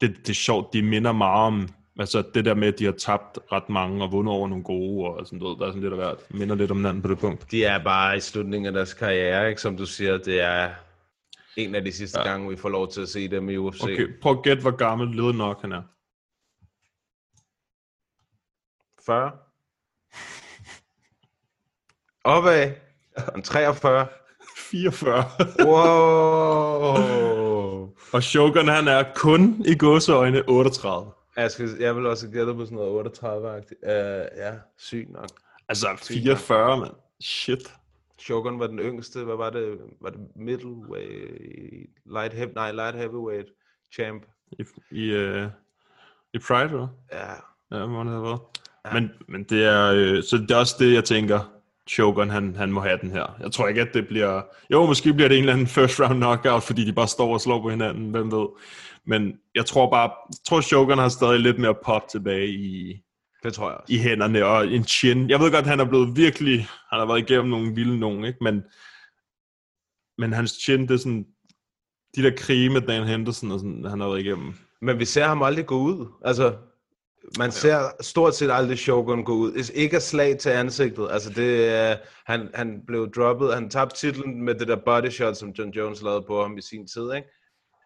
det, det er sjovt, de minder meget om altså det der med, at de har tabt ret mange og vundet over nogle gode, og sådan noget, der er sådan lidt af hvert. Minder lidt om hinanden på det punkt. De er bare i slutningen af deres karriere, ikke? Som du siger, det er en af de sidste ja. Gange, vi får lov til at se dem i UFC. Okay, prøv at gætte, hvor gammel lød nok han er. 40. Opad. En 43. 44. Wow. og Shogun, han er kun i gåseøjne 38. Jeg, skal, jeg vil også gætte på sådan noget 38-agtigt. Uh, ja, sygt nok. Altså 44, mand. Shit. Shogun var den yngste. Hvad var det? Var det middleweight? Light heavy, nej, light heavyweight champ. I, i, uh, I Pride, eller? Ja, Ja, må det have været. Ja. Men, men det er, øh, så det er også det, jeg tænker, Shogun, han, han må have den her. Jeg tror ikke, at det bliver... Jo, måske bliver det en eller anden first round knockout, fordi de bare står og slår på hinanden, hvem ved. Men jeg tror bare, jeg tror Shogun har stadig lidt mere pop tilbage i, det tror jeg også. i hænderne og en chin. Jeg ved godt, han er blevet virkelig, han har været igennem nogle vilde nogen, ikke? Men, men hans chin, det er sådan, de der krige med Dan Henderson, og sådan, han har været igennem. Men vi ser ham aldrig gå ud. Altså, man ser stort set aldrig Shogun gå ud. Ikke af slag til ansigtet. Altså, det, er- han, han blev droppet. Han tabte titlen med det der body shot, som John Jones lavede på ham i sin tid, ikke?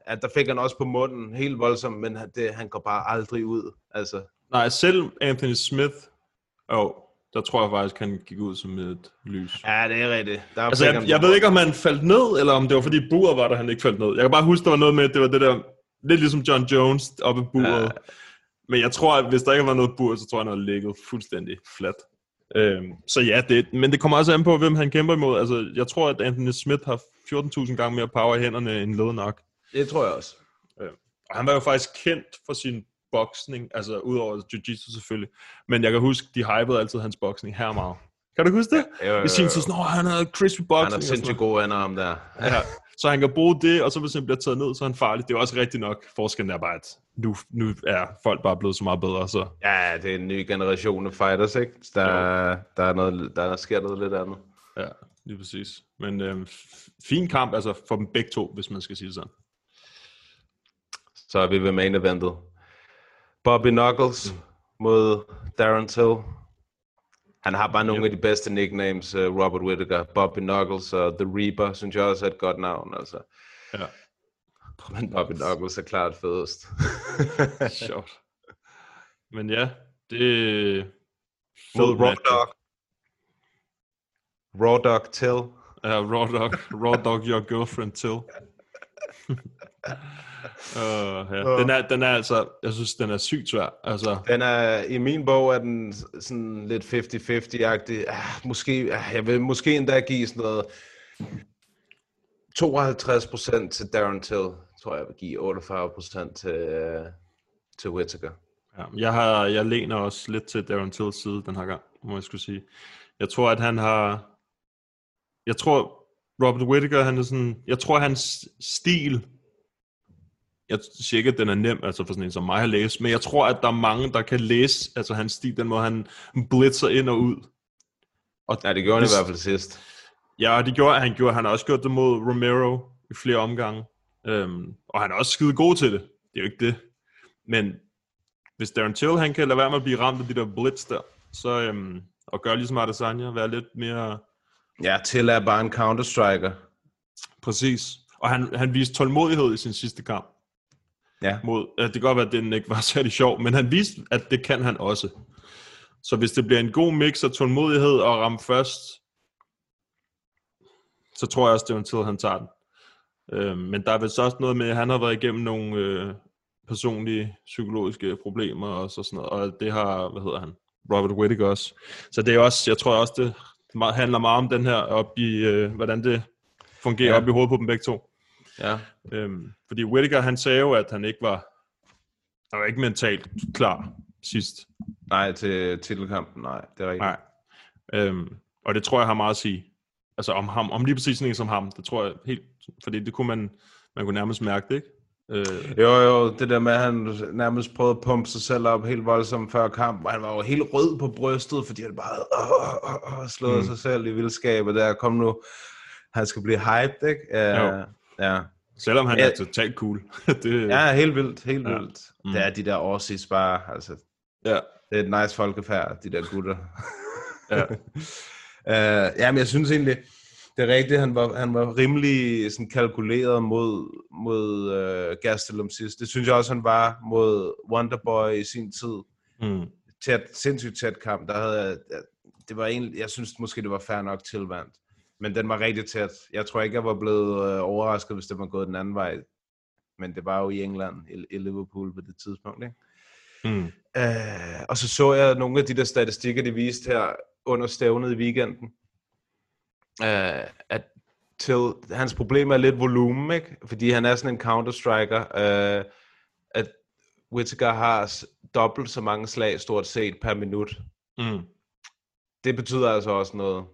At der fik han også på munden helt voldsomt, men han, det, han går bare aldrig ud. Altså, Nej, selv Anthony Smith, oh, der tror jeg faktisk, han gik ud som et lys. ja, det er rigtigt. Der Altså, jeg, jeg ved ikke, om han faldt ned, eller om det var fordi buret var der, han ikke faldt ned. Jeg kan bare huske, der var noget med, det var det der, lidt ligesom John Jones oppe i buret. Ja. Men jeg tror, at hvis der ikke var noget bur, så tror jeg, han havde ligget fuldstændig flat. Øhm, så ja, det, men det kommer også an på, hvem han kæmper imod. Altså, jeg tror, at Anthony Smith har 14.000 gange mere power i hænderne end Lednok. Det tror jeg også. Og han var jo faktisk kendt for sin boksning, altså udover jiu-jitsu selvfølgelig. Men jeg kan huske, de hypede altid hans boksning her meget. Kan du huske det? Jo, jo, jo. I sin tid sådan, "Åh, han havde crispy boxing. Han er sindssygt noget." gode venner om der. Ja, så han kan bruge det, og så hvis han bliver taget ned, så er han farlig. Det er også rigtigt nok. Forskellen er bare, at nu, nu er folk bare blevet så meget bedre. Så. Ja, det er en ny generation af fighters, ikke? Der, der, er noget, der sker noget lidt andet. Ja, lige præcis. Men f- fin kamp altså for dem begge to, hvis man skal sige det sådan. Så er vi ved main eventet. Bobby Knuckles mod Darren Till. Han har bare nogle af de bedste nicknames, uh, Robert Whittaker. Bobby Knuckles og The Reaper, synes jeg også er et godt navn, altså. Ja. Men Bobby Knuckles er klart fedest. Sjovt. Men ja, det Mod Raw. Dog. Raw Dog Till. Ja, raw dog, raw dog your girlfriend til. uh, ja. den, er, den er altså, jeg synes, den er sygt svær. Altså, Den er, i min bog er den sådan lidt 50-50-agtig. Ah, måske, ah, jeg vil måske endda give sådan noget 52% til Darren Till. Tror jeg vil give 48% til, uh, til Whittaker. ja, jeg, har, jeg læner også lidt til Darren Tills side den her gang, må jeg skulle sige. Jeg tror, at han har... Jeg tror, Robert Whittaker, han er sådan... Jeg tror, hans stil... Jeg siger ikke, at den er nem, altså for sådan en som mig at læse, men jeg tror, at der er mange, der kan læse altså hans stil, den måde, han blitzer ind og ud. Og Ja, det gjorde han i hvert fald sidst. Ja, det gjorde han. Gjorde, han har også gjort det mod Romero i flere omgange. Øhm, og han er også skide god til det. Det er jo ikke det. Men hvis Darren Till, han kan lade være med at blive ramt af de der blitz der, så, øhm, og gøre ligesom Adesanya, være lidt mere Ja, Till er bare en counter-striker. præcis. Og han, han viste tålmodighed i sin sidste kamp. Ja. Mod, ja, det kan godt være, at den ikke var særlig sjov, men han viste, at det kan han også. Så hvis det bliver en god mix af tålmodighed og ramme først, så tror jeg også, det er til, han tager den. Øh, men der er vist også noget med, at han har været igennem nogle øh, personlige psykologiske problemer og så sådan noget, og det har, hvad hedder han, Robert Whittaker også. Så det er også, jeg tror også, det handler meget om den her, op i, øh, hvordan det fungerer ja. op i hovedet på dem begge to. Ja. Øhm, fordi Whittaker, han sagde jo, at han ikke var, han var ikke mentalt klar sidst. Nej, til titelkampen, nej, det er rigtigt. Nej. Øhm, og det tror jeg har meget at sige. Altså om ham, om lige præcis sådan en som ham, det tror jeg helt, fordi det kunne man, man kunne nærmest mærke det, ikke? Øh, Jo, jo, det der med, at han nærmest prøvede at pumpe sig selv op helt voldsomt før kamp, og han var jo helt rød på brystet, fordi han bare øh, øh, øh, slået mm. sig selv i vildskab, og der kom nu, han skal blive hyped, ikke? Ja, Jo. Ja. selvom han Ja. er totalt cool. det, ja, helt vildt, helt Ja. vildt. Mm. Det er de der Aussies bare, altså, ja. det er et nice folkefærd, de der gutter. Ja. uh, ja, men jeg synes egentlig, det er rigtigt, han var, han var rimelig sådan kalkuleret mod, mod uh, Gastelum sidst. Det synes jeg også, han var mod Wonderboy i sin tid. Mm. Tæt, sindssygt tæt kamp. Der havde jeg- det var egentlig, jeg synes måske, det var fair nok tilvandt. Men den var rigtig tæt. Jeg tror ikke, jeg var blevet øh, overrasket, hvis det var gået den anden vej. Men det var jo i England, i, Liverpool på det tidspunkt. Ikke? Mm. Øh, og så så jeg nogle af de der statistikker, de viste her under stævnet i weekenden. Øh, at til, hans problem er lidt volumen, ikke? Fordi han er sådan en counter-striker. Øh, at Whittaker har dobbelt så mange slag stort set per minut. Mm. Det betyder altså også noget.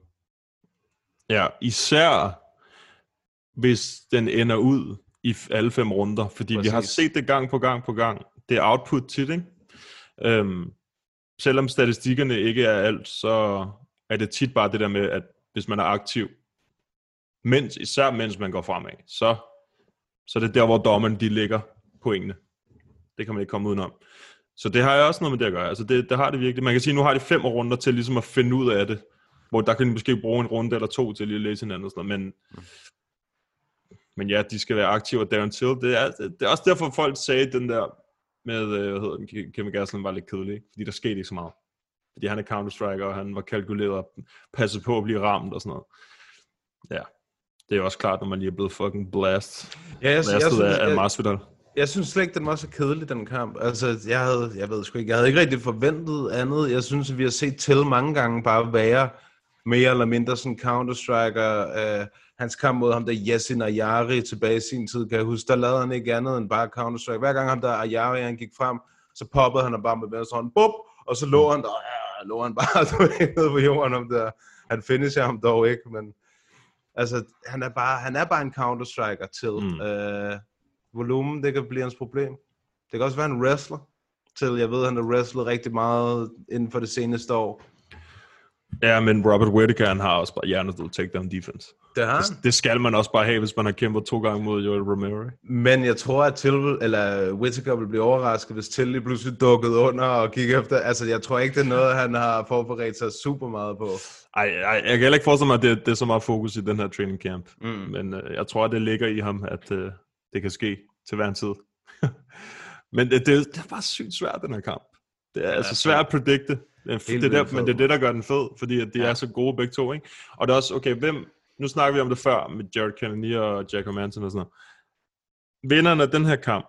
Ja, især hvis den ender ud i alle fem runder, fordi Præcis. vi har set det gang på gang på gang. Det er output tit, ikke? Øhm, selvom statistikkerne ikke er alt, så er det tit bare det der med, at hvis man er aktiv, mens, især mens man går fremad, så, så er det der, hvor dommerne de ligger pointene. Det kan man ikke komme udenom. Så det har jeg også noget med det at gøre. Altså det, det har det virkelig. Man kan sige, nu har de fem runder til ligesom at finde ud af det. Hvor der kan de måske bruge en runde eller to til lige at læse hinanden og sådan noget. Men, men ja, de skal være aktive og Darren Till. Det er, det er også derfor, folk sagde den der med, øh, hvad hedder den, Ke- Kevin Gastelum var lidt kedelig. Fordi der skete ikke så meget. Fordi han er Counter-Striker, og han var kalkuleret og passet på at blive ramt og sådan noget. Ja, det er jo også klart, når man lige er blevet fucking blast. Ja, jeg, jeg, synes, af, af jeg, Masvidal. jeg synes slet ikke, den var så kedelig, den kamp. Altså, jeg havde, jeg ved sgu ikke, jeg havde ikke rigtig forventet andet. Jeg synes, at vi har set til mange gange bare være mere eller mindre sådan Counter-Striker. Uh, hans kamp mod ham der Yasin Ayari tilbage i sin tid, kan jeg huske, der lavede han ikke andet end bare Counter-Strike. Hver gang ham der Ayari, han gik frem, så poppede han bare med venstre hånd, bup, og så lå han der, ja, lå han bare nede på jorden om der. Han finisher ham dog ikke, men altså, han er bare, han er bare en Counter-Striker til. Mm. Uh, volumen, det kan blive hans problem. Det kan også være en wrestler til. Jeg ved, han har wrestlet rigtig meget inden for det seneste år. Ja, men Robert Whittaker, han har også bare hjernedød takedown defense. Det har Det, det skal man også bare have, hvis man har kæmpet to gange mod Joel Romero. Men jeg tror, at Till, eller Whittaker vil blive overrasket, hvis Till lige pludselig dukkede under og gik efter. Altså, jeg tror ikke, det er noget, han har forberedt sig super meget på. Ej, ej, jeg kan heller ikke forestille mig, at det, det er så meget fokus i den her training camp. Mm. Men øh, jeg tror, at det ligger i ham, at øh, det kan ske til hver en tid. men det, det, det er bare sygt svært, den her kamp. Det er ja, altså svært at predikte. Det er, det er der, men det er det, der gør den fed, fordi at de ja. er så gode begge to. Ikke? Og det er også, okay, hvem, nu snakker vi om det før, med Jared Cannonier og Jack Manson og sådan noget. Vinderne af den her kamp,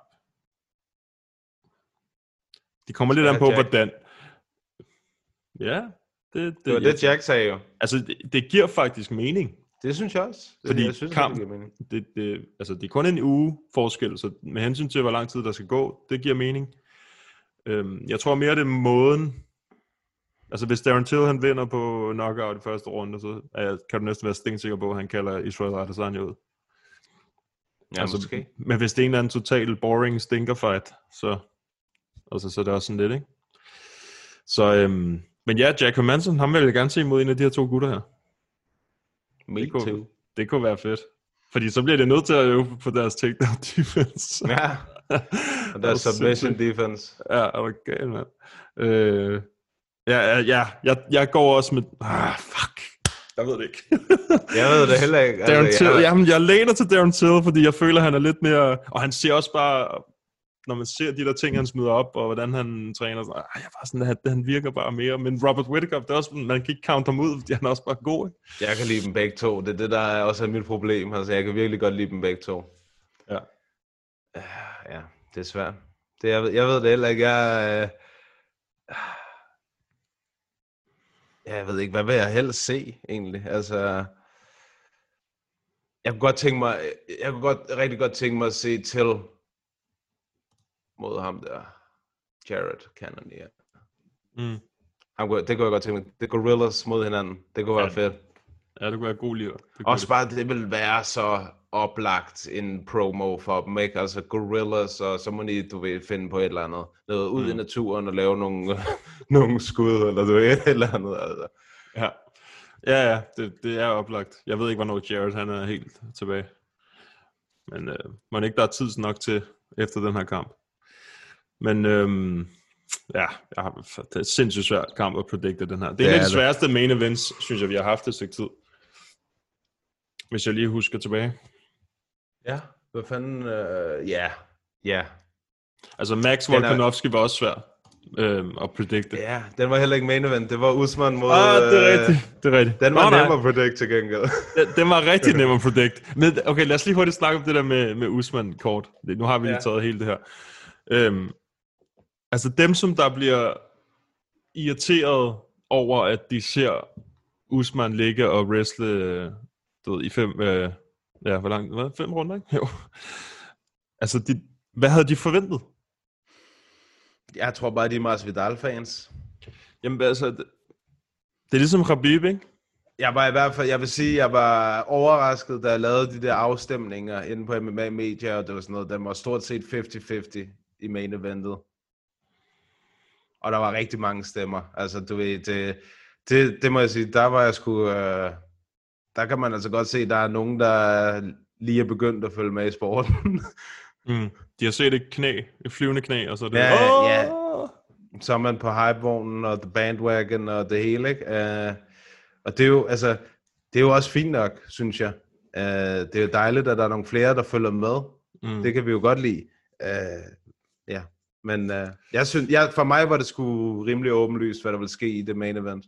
de kommer lidt an på, Jack. hvordan... Ja, det, det, Det var det, Jack sagde jo. Altså, det, det giver faktisk mening. Det synes jeg også. Det, Fordi jeg synes, kamp- det giver mening. Det, det, altså, det er kun en uge forskel, så med hensyn til, hvor lang tid der skal gå, det giver mening. Øhm, jeg tror mere, det er måden... Altså, hvis Darren Till, han vinder på knockout i første runde, så er jeg, kan du næsten være stensikker på, at han kalder Israel Adesanya ud. Ja, altså, måske. Men hvis det er en eller anden total boring stinker fight, så, altså, så er det også sådan lidt, ikke? Så, øhm, men ja, Jack Manson, ham vil jeg gerne se mod en af de her to gutter her. Me det kunne, too. Det kunne være fedt. Fordi så bliver det nødt til at øve på deres takedown defense. Ja, og der er submission defense. Ja, er du gal, mand. Øh, ja, ja, jeg, jeg går også med... Ah, fuck. Jeg ved det ikke. Jeg ved det heller ikke. Darren Altså, Till, jeg, jamen, jeg læner til Darren Till, fordi jeg føler, han er lidt mere... Og han ser også bare... Når man ser de der ting, han smider op, og hvordan han træner, så, ej, jeg er bare sådan, at han virker bare mere. Men Robert Whittaker, det er også, man kan ikke count ham ud, fordi han er også bare god. Ikke? jeg kan lide dem begge to. Det er det, der er også er mit problem. Altså, jeg kan virkelig godt lide dem begge to. Ja. Ja, det er svært. Det, jeg, ved, jeg ved det heller ikke. Jeg, øh, jeg ved ikke, hvad vil jeg helst se, egentlig? Altså, jeg kunne godt tænke mig, jeg kunne godt, rigtig godt tænke mig at se til mod ham der, Jared Cannonier. Mm. Ham det kunne jeg godt tænke mig. Det Gorillas mod hinanden. Det kunne være Ja. fedt. Ja, det kunne være god liv. Også bare, det vil være så oplagt en promo for dem, ikke? Altså gorillas, og så må de, du ved, finde på et eller andet. Noget ud mm. i naturen og lave nogle, nogle skud, eller du ved, et eller andet. Altså. Ja, ja, ja det, det er oplagt. Jeg ved ikke, hvornår Jared han er helt tilbage. Men øh, man ikke, der er tid nok til efter den her kamp. Men øhm, ja, jeg har, det er et sindssygt svært kamp at predikte den her. Det er Det en af de sværeste main events, synes jeg, vi har haft et stykke tid. Hvis jeg lige husker tilbage. Ja, hvad fanden, øh, ja, ja. Altså Max Den er- Volkanovski var også svær øhm, at predikte. Ja, den var heller ikke main event. Det var Usman mod... Ah, det er øh, rigtigt. Det er rigtigt. Den var nej. nem at predict til gengæld. Den, den var rigtig nem at predict. Men okay, lad os lige hurtigt snakke om det der med, med Usman kort. Nu har vi lige Ja. taget hele det her. Øhm, altså dem, som der bliver irriteret over, at de ser Usman ligge og wrestle øh, du ved, i fem, øh, ja, hvor langt, hvad, fem runder, ikke? Jo. Altså, de, hvad havde de forventet? Jeg tror bare, de er Masvidal-fans. Jamen altså, det, det er ligesom Khabib, ikke? Jeg var i hvert fald, jeg vil sige, jeg var overrasket, da jeg lavede de der afstemninger inde på MMA Media, og det var sådan noget, den var stort set 50-50 i main eventet. Og der var rigtig mange stemmer. Altså, du ved, det, det, det må jeg sige, der var jeg sgu, øh, der kan man altså godt se, der er nogen, der lige er begyndt at følge med i sporten. Mm. De har set et knæ, et flyvende knæ, og så er det... Ja, Åh! ja. så er man på hypevognen og the bandwagon og det hele, ikke? Uh, og det er jo, altså, det er jo også fint nok, synes jeg. Uh, det er jo dejligt, at der er nogle flere, der følger med. Mm. Det kan vi jo godt lide. Uh, ja, men uh, jeg synes, jeg, for mig var det sgu rimelig åbenlyst, hvad der ville ske i det main event.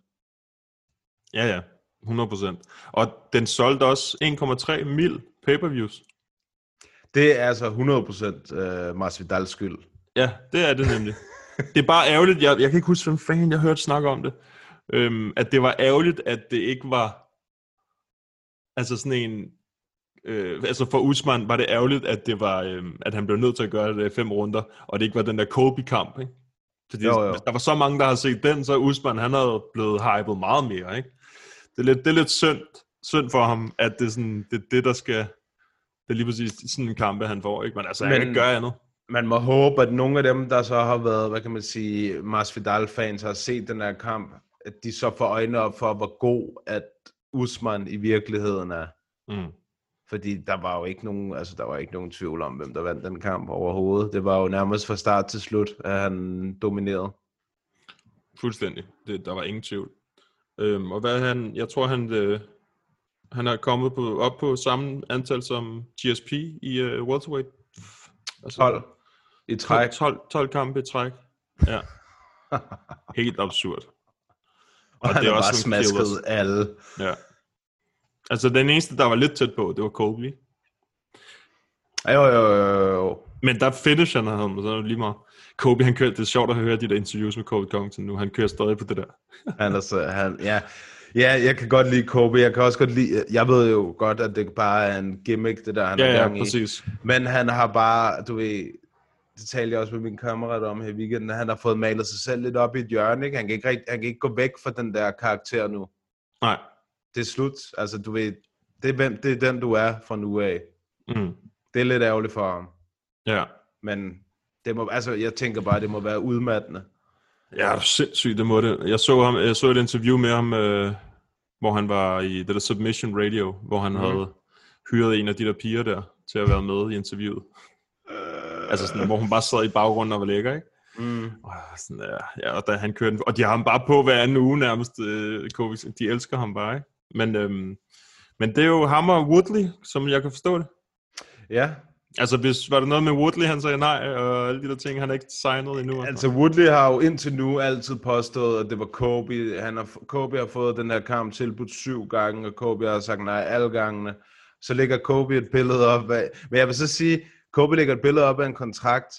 Ja, ja. 100%. Og den solgte også 1,3 mil pay-per-views. Det er altså 100% uh, Masvidals skyld. Ja, det er det nemlig. det er bare ærgerligt, jeg, jeg kan ikke huske, hvem fanden jeg hørte snakke om det, øhm, at det var ærgerligt, at det ikke var, altså sådan en, øh, altså for Usman var det ærgerligt, at det var, øh, at han blev nødt til at gøre det fem runder, og det ikke var den der Kobe-kamp, ikke? Fordi Jo, jo. der var så mange, der har set den, så Usman, han havde blevet hypet meget mere, ikke? Det er lidt, det er lidt synd, synd for ham, at det er sådan, det, er det der skal, det er lige præcis sådan en kampe, han får, ikke? Men altså, han kan ikke gøre andet. man må håbe, at nogle af dem, der så har været, hvad kan man sige, Masvidal-fans, har set den her kamp, at de så får øjnene op for, hvor god at Usman i virkeligheden er. Mm. Fordi der var jo ikke nogen, altså der var ikke nogen tvivl om, hvem der vandt den kamp overhovedet. Det var jo nærmest fra start til slut, at han dominerede. Fuldstændig. Det, der var ingen tvivl. Øhm, og hvad han, jeg tror han, øh, han er kommet på, op på samme antal som GSP i øh, welterweight. Altså, 12 i træk. 12, 12, 12 kampe i træk. Ja. Helt absurd. Og han det er også bare smasket killers. alle. Ja. Altså den eneste, der var lidt tæt på, det var ikke? Jo, jo, jo, jo. Men der finisher han ham, så er det lige meget. Kobe, han kørte, det er sjovt at høre de der interviews med Kobe Covington nu. Han kører stadig på det der. Han er så, han, ja. ja, jeg kan godt lide Kobe. Jeg kan også godt lide, jeg ved jo godt, at det bare er en gimmick, det der, han Ja, er ja, gang i. præcis. Men han har bare, du ved, det talte jeg også med min kammerat om her i weekenden, han har fået malet sig selv lidt op i et hjørne, ikke? Han kan ikke, rigt, han kan ikke gå væk fra den der karakter nu. Nej. Det er slut. Altså, du ved, det er, hvem, det er den, du er fra nu af. Mm. Det er lidt ærgerligt for ham. Ja. Men det må, altså, jeg tænker bare, det må være udmattende. Ja, er sindssygt, det må det. Jeg så, ham, jeg så et interview med ham, øh, hvor han var i det der Submission Radio, hvor han mm. havde hyret en af de der piger der til at være med i interviewet. Altså sådan, hvor hun bare sad i baggrunden og var lækker, ikke? Mm. Og sådan der, ja, og da han kørte, og de har ham bare på hver anden uge nærmest, øh, de elsker ham bare, ikke? Men, øhm, men det er jo ham og Woodley, som jeg kan forstå det. Ja, Altså, hvis, var der noget med Woodley, han sagde nej, og alle de der ting, han er ikke signet endnu. altså Woodley har jo indtil nu altid påstået, at det var Kobe. Han har, Kobe har fået den her kamp tilbudt syv gange, og Kobe har sagt nej alle gangene. Så lægger Kobe et billede op af... Men jeg vil så sige, Kobe lægger et billede op af en kontrakt,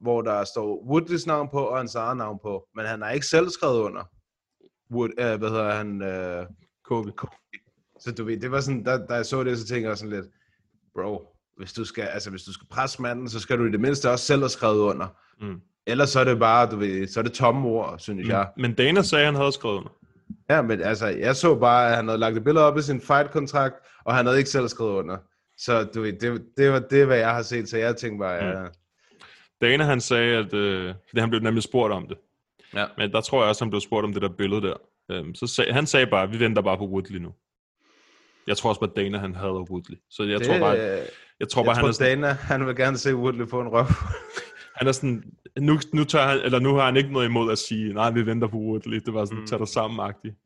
hvor der står Woodleys navn på, og hans eget navn på. Men han har ikke selv skrevet under. Wood, øh, hvad hedder han? Øh, Kobe. Så du ved, det var sådan, da, da jeg så det, så tænkte jeg sådan lidt, bro, hvis du skal, altså hvis du skal presse manden, så skal du i det mindste også selv have skrevet under. Mm. Ellers så er det bare, du ved, så er det tomme ord, synes mm. jeg. Men Dana sagde, at han havde skrevet under. Ja, men altså, jeg så bare, at han havde lagt et billede op i sin fight-kontrakt, og han havde ikke selv skrevet under. Så du ved, det, det var det, hvad jeg har set, så jeg tænkte bare, ja, Dana, han sagde, at øh, fordi han blev nemlig spurgt om det. Ja. Men der tror jeg også, han blev spurgt om det der billede der. Øhm, så sag, han sagde bare, at vi venter bare på Woodley nu. Jeg tror også bare, Dana, han hader Woodley. Så jeg det, tror bare, jeg jeg tror tror, bare han, er han sådan, Dana, han vil gerne se Woodley få en røv. han er sådan, nu, nu, tør han, eller nu har han ikke noget imod at sige, nej, vi venter på Woodley. Det var sådan, mm. tag dig sammen -agtigt.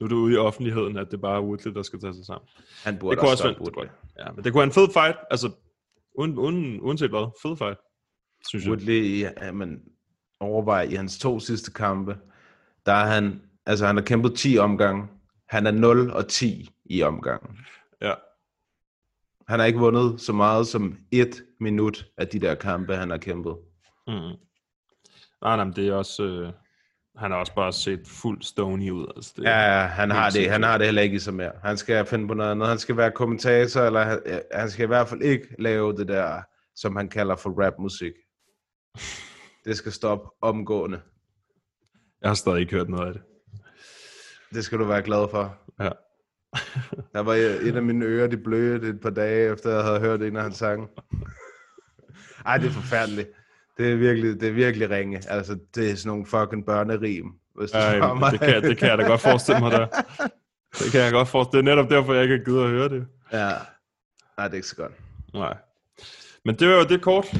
Nu er du ude i offentligheden, at det bare er Woodley, der skal tage sig sammen. Han burde Det kunne også også være, Woodley. ja, men det kunne være en fed fight. Altså, uden, uden, uanset hvad, fed fight. Synes jeg. Woodley, ja, men overvej, i hans to sidste kampe, der er han, altså han har kæmpet 10 omgange. Han er 0 og 10 i omgangen. Ja. Han har ikke vundet så meget som et minut af de der kampe, han har kæmpet. Mm. Nej, nej, men det er også... Øh, han har også bare set fuld stony ud. Altså, det, Ja, ja, han har det, han har det heller ikke i sig mere. Han skal finde på noget andet. Han skal være kommentator, eller han, ja, han skal i hvert fald ikke lave det der, som han kalder for rapmusik. Det skal stoppe omgående. Jeg har stadig ikke hørt noget af det. Det skal du være glad for. Ja. Der var et af mine ører, de blødte et par dage, efter jeg havde hørt en af hans sange. Ej, det er forfærdeligt. Det er virkelig, det er virkelig ringe. Altså, det er sådan nogle fucking børnerim. Hvis du Ej, mig. det, kan, det kan jeg da godt forestille mig der. Det kan jeg godt forestille. Det er netop derfor, jeg ikke har givet at høre det. Ja. Nej, det er ikke så godt. Nej. Men det var jo det kort.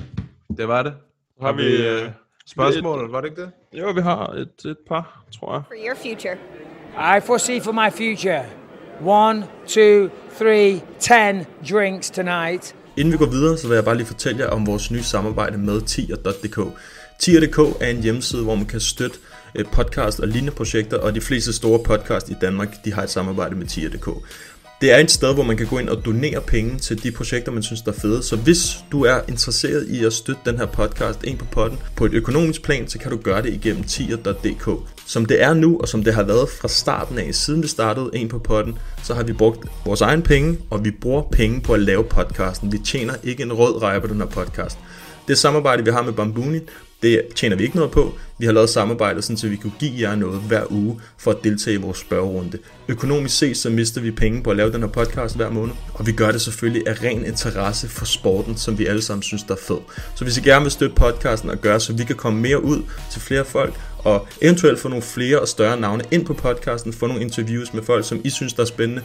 Det var det. Har vi, øh, spørgsmål, var det ikke det? Jo, vi har et, et par, tror jeg. For your future. I foresee for my future one, two, three, ten drinks tonight. Inden vi går videre, så vil jeg bare lige fortælle jer om vores nye samarbejde med tier.dk. Tier.dk er en hjemmeside, hvor man kan støtte eh, podcast og lignende projekter, og de fleste store podcast i Danmark, de har et samarbejde med tier.dk. Det er et sted, hvor man kan gå ind og donere penge til de projekter, man synes, der er fede. Så hvis du er interesseret i at støtte den her podcast ind på potten på et økonomisk plan, så kan du gøre det igennem tier.dk. Som det er nu, og som det har været fra starten af, siden vi startede en på potten, så har vi brugt vores egen penge, og vi bruger penge på at lave podcasten. Vi tjener ikke en rød reje på den her podcast. Det samarbejde, vi har med Bambuni, det tjener vi ikke noget på. Vi har lavet samarbejde, sådan, så vi kunne give jer noget hver uge for at deltage i vores spørgerunde. Økonomisk set, så mister vi penge på at lave den her podcast hver måned, og vi gør det selvfølgelig af ren interesse for sporten, som vi alle sammen synes, der er fed. Så hvis I gerne vil støtte podcasten og gøre, så vi kan komme mere ud til flere folk, og eventuelt få nogle flere og større navne ind på podcasten, få nogle interviews med folk, som I synes, der er spændende,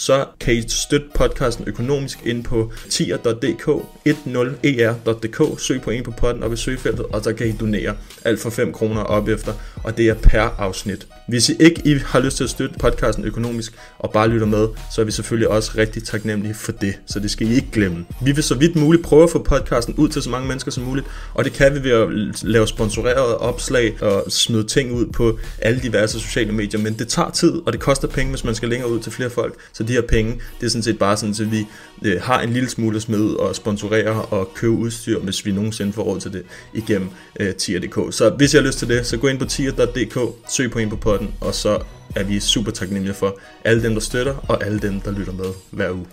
så kan I støtte podcasten økonomisk ind på tier.dk, 10er.dk, søg på en på podden op i søgefeltet, og så kan I donere alt for 5 kroner op efter, og det er per afsnit. Hvis I ikke I har lyst til at støtte podcasten økonomisk og bare lytter med, så er vi selvfølgelig også rigtig taknemmelige for det, så det skal I ikke glemme. Vi vil så vidt muligt prøve at få podcasten ud til så mange mennesker som muligt, og det kan vi ved at lave sponsorerede opslag og smide ting ud på alle diverse sociale medier, men det tager tid, og det koster penge, hvis man skal længere ud til flere folk, så de her penge, det er sådan set bare sådan, at vi øh, har en lille smule ud og sponsorere og købe udstyr, hvis vi nogensinde får råd til det igennem øh, tier.dk. Så hvis I har lyst til det, så gå ind på tier.dk, søg på en på potten, og så er vi super taknemmelige for alle dem, der støtter, og alle dem, der lytter med hver uge.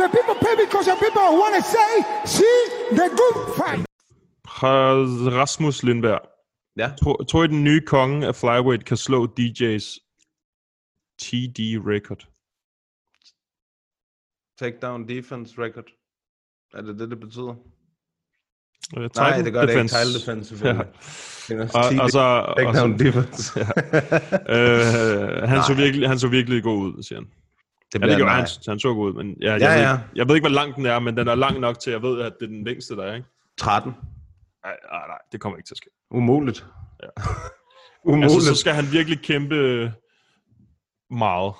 The people pay because the people want to say, see the good fight. Rasmus Lindberg. Ja. Tror, tror I, den nye konge af flyweight kan slå DJ's TD record? Takedown defense record. Er det det, det betyder? Uh, Nej, det gør det ikke. Title defense, selvfølgelig. Ja. Og, og så, og Takedown så, defense. øh, han, så virkelig, han så virkelig god ud, siger han. Det Ja, det gjorde han, han så god ud, men ja, jeg, Ja, ved ja. Ikke, jeg ved ikke, hvor lang den er, men den er lang nok til, at jeg ved, at det er den længste, der er, ikke? 13. Nej, nej, nej, det kommer ikke til at ske. Umuligt. Ja. Umuligt. Altså, så skal han virkelig kæmpe meget.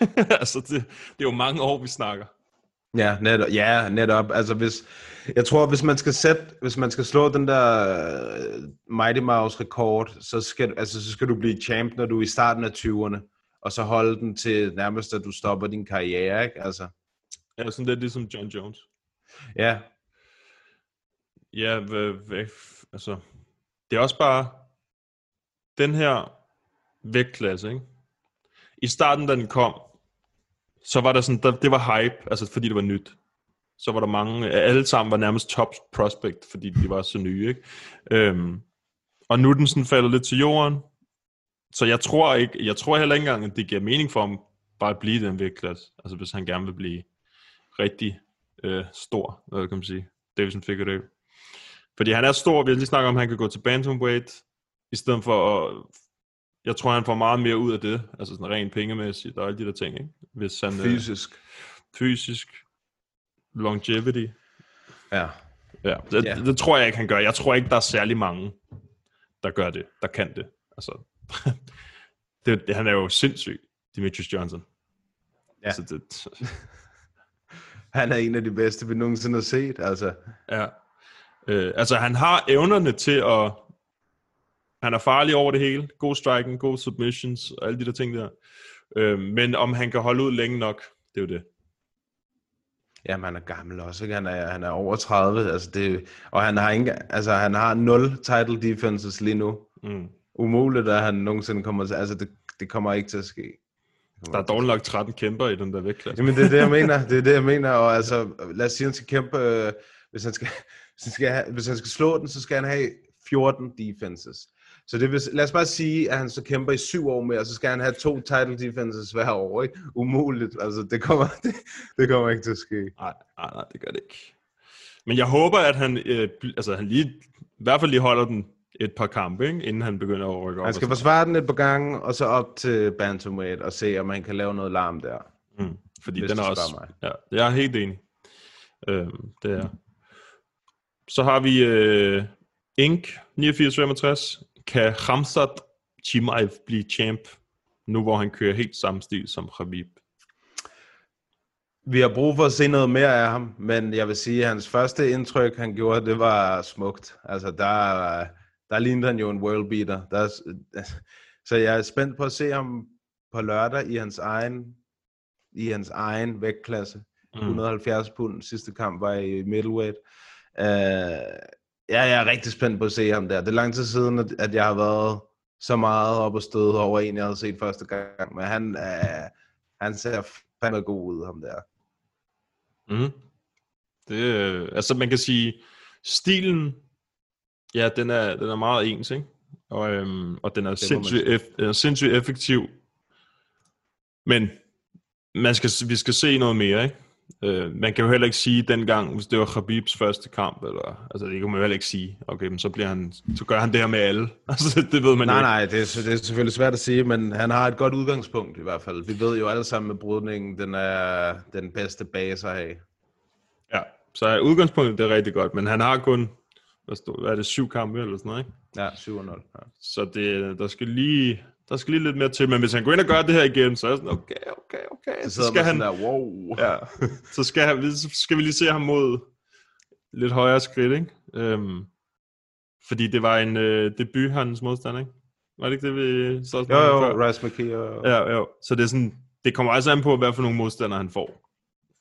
altså, det, det er jo mange år, vi snakker. Ja, netop. Ja, netop. Altså hvis, jeg tror, hvis man skal sætte, hvis man skal slå den der øh, Mighty Mouse rekord, så skal, altså, så skal du blive champ, når du er i starten af 20'erne, og så holde den til nærmest, at du stopper din karriere, ikke? Altså, Ja, sådan lidt ligesom John Jones. ja, Ja, hvad, hvad, altså, det er også bare den her vægtklasse, ikke? I starten, da den kom, så var der sådan, der, det var hype, altså fordi det var nyt. Så var der mange, alle sammen var nærmest top prospect, fordi de var så nye, ikke? Øhm, og nu er den sådan faldet lidt til jorden. Så jeg tror ikke, jeg tror heller ikke engang, at det giver mening for ham bare at blive den vægtklasse. Altså hvis han gerne vil blive rigtig øh, stor, hvad kan man sige. Davidson Figueredo. Fordi han er stor, vi har lige snakket om, at han kan gå til bantamweight, i stedet for at, jeg tror, han får meget mere ud af det, altså sådan rent pengemæssigt og alle de der ting, ikke? Hvis han, øh, fysisk. fysisk, longevity, Ja. ja, det, Ja. det, tror jeg ikke, han gør. Jeg tror ikke, der er særlig mange, der gør det, der kan det. Altså, det, det, han er jo sindssyg, Demetrius Johnson. Ja. Altså, det, Han er en af de bedste, vi nogensinde har set, altså. Ja. Øh, altså, han har evnerne til at... Han er farlig over det hele. God striking, god submissions og alle de der ting der. Øh, men om han kan holde ud længe nok, det er jo det. Jamen, han er gammel også, ikke? Han er, han er over 30, altså det, og han har, ikke, altså, han har 0 title defenses lige nu. Mm. Umuligt, at han nogensinde kommer til, altså det, det kommer ikke til at ske. Der er dårligt nok 13 kæmper i den der vægtklasse. Jamen, det er det, jeg mener. Det er det, jeg mener. Og altså, lad os sige, at han skal kæmpe øh, hvis han skal, hvis han skal, have, hvis han skal slå den, så skal han have 14 defenses. Så det vil, lad os bare sige, at han så kæmper i syv år mere, og så skal han have to title defenses hver år, ikke? Umuligt, altså det kommer, det, det kommer ikke til at ske. Nej, nej, nej, det gør det ikke. Men jeg håber, at han, øh, altså, han lige, i hvert fald lige holder den et par kampe, ikke? inden han begynder at rykke op. Han skal forsvare den et par gange, og så op til bantamweight, og se, om han kan lave noget larm der. Mm, fordi den er også... spørger Ja, jeg er helt enig. Øhm, det er. Så har vi øh, Ink 8965. Kan Hamzat Chimaev blive champ, nu hvor han kører helt samme stil som Khabib? Vi har brug for at se noget mere af ham, men jeg vil sige, at hans første indtryk, han gjorde, det var smukt. Altså, der, der lignede han jo en world beater. Der, så jeg er spændt på at se ham på lørdag i hans egen, i hans egen vægtklasse. Mm. 170 pund, sidste kamp var i middleweight. Uh, ja, jeg er rigtig spændt på at se ham der. Det er lang tid siden, at, jeg har været så meget op og støde over en, jeg havde set første gang. Men han, uh, han ser fandme god ud, ham der. Mm. Det, øh, altså man kan sige, stilen, ja, den er, den er meget ens, ikke? Og, øhm, og den er sindssygt, eff, er sindssygt effektiv. Men man skal, vi skal se noget mere, ikke? Øh, man kan jo heller ikke sige dengang, hvis det var Khabibs første kamp, eller, altså det kan man jo heller ikke sige, okay, men så, bliver han, så gør han det her med alle. Altså det ved man Nej, jo nej, det er, det er selvfølgelig svært at sige, men han har et godt udgangspunkt i hvert fald. Vi ved jo alle sammen, at brydningen den er den bedste base at have. Ja, så udgangspunktet det er rigtig godt, men han har kun, hvad, stod, hvad er det, syv kampe eller sådan noget, ikke? Ja, 7-0. Ja. Så det, der skal lige, der skal lige lidt mere til, men hvis han går ind og gør det her igen, så er det sådan, okay, okay, okay. Så skal han, sådan der, wow. ja, så skal, han, så skal vi lige se ham mod lidt højere skridt, ikke? Øhm, fordi det var en øh, debut, hans modstander, ikke? Var det ikke det, vi så Jo, snakkede om jo, før? Rice McKee og... Ja, jo. Så det er sådan, det kommer altså an på, hvad for nogle modstandere han får.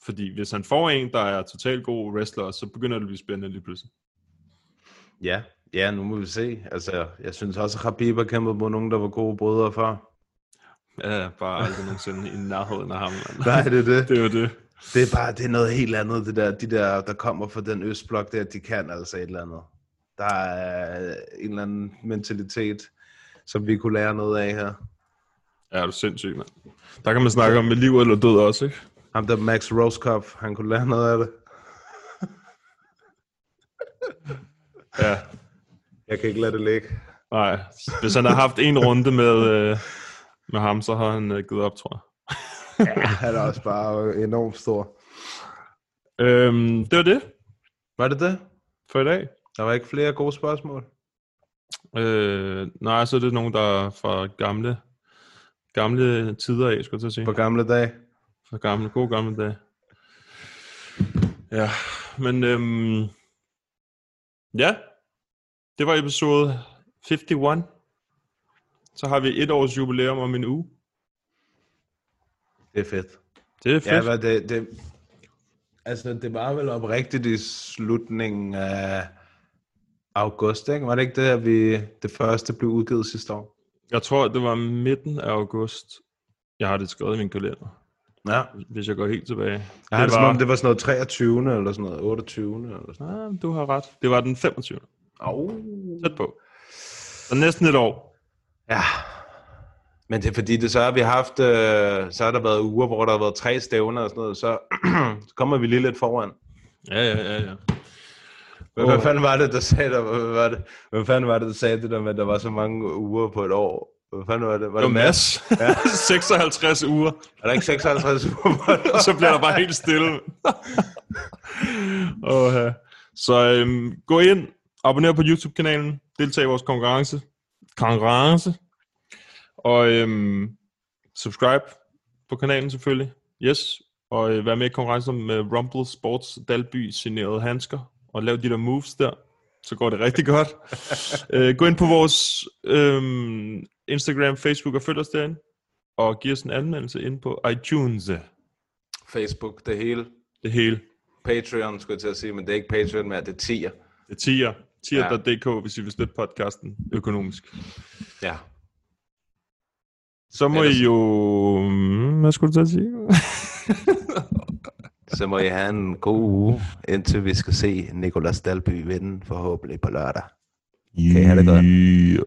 Fordi hvis han får en, der er totalt god wrestler, så begynder det at blive spændende lige pludselig. ja, ja, nu må vi se. Altså, jeg synes også, at Khabib har kæmpet mod nogen, der var gode brødre for. Ja, bare aldrig nogensinde i nærheden af ham. mand. Nej, det er det. Det er det. Det er bare, det er noget helt andet, det der, de der, der kommer fra den østblok der, de kan altså et eller andet. Der er en eller anden mentalitet, som vi kunne lære noget af her. Ja, er du sindssyg, mand. Der kan man snakke om med liv eller død også, ikke? Ham der Max Roskopf, han kunne lære noget af det. Ja. Jeg kan ikke lade det ligge. Nej, hvis han har haft en runde med, øh, med ham, så har han øh, givet op, tror jeg. Ja, han er også bare enormt stor. Øhm, det var det Var det det? for i dag. Der var ikke flere gode spørgsmål. Øh, nej, så er det nogen, der er fra gamle, gamle tider af, skulle jeg til at sige. På gamle dage. For gamle, gode gamle dage. Ja, men øhm, ja, det var episode 51. Så har vi et års jubilæum om en uge. Det er fedt. Det er fedt. Ja, det, det, altså det var vel oprigtigt i slutningen af august, ikke? Var det ikke det, at vi, det første blev udgivet sidste år? Jeg tror, det var midten af august. Jeg har det skrevet i min kalender, Ja. hvis jeg går helt tilbage. Jeg har det, som om, det var sådan noget 23. eller sådan noget 28. eller sådan noget. Ah, du har ret. Det var den 25. Au. Tæt på. Så næsten et år. Ja. Men det er fordi, det så har vi haft, øh, så har der været uger, hvor der har været tre stævner og sådan noget, så, så kommer vi lige lidt foran. Ja, ja, ja, ja. Hvad, hvad fanden var det, der sagde der, hvad, var det, hvad fanden var det, der sagde det der med, at der var så mange uger på et år? Hvad fanden var det? Var Det Mads? Mads. Ja. 56 uger. Er der ikke 56 uger på et år? så bliver der bare helt stille. oh, ja. Så øhm, gå ind, abonner på YouTube-kanalen, deltag i vores konkurrence. Konkurrence. Og øhm, subscribe på kanalen selvfølgelig. Yes. Og øh, vær med i konkurrencen med Rumble Sports Dalby signerede handsker. Og lav de der moves der. Så går det rigtig godt. øh, gå ind på vores øhm, Instagram, Facebook og følg os derinde. Og giv os en anmeldelse ind på iTunes. Facebook, det hele. Det hele. Patreon, skulle jeg til at sige, men det er ikke Patreon mere, det er tier. Det er tier. Tier.dk, hvis I vil støtte podcasten økonomisk. Ja. Så må Ellers- I jo... Mm, Hvad skulle du at sige? Så må I have en god uge, indtil vi skal se Nicolas Dalby vinde forhåbentlig på lørdag. Kan I have det godt? Yeah.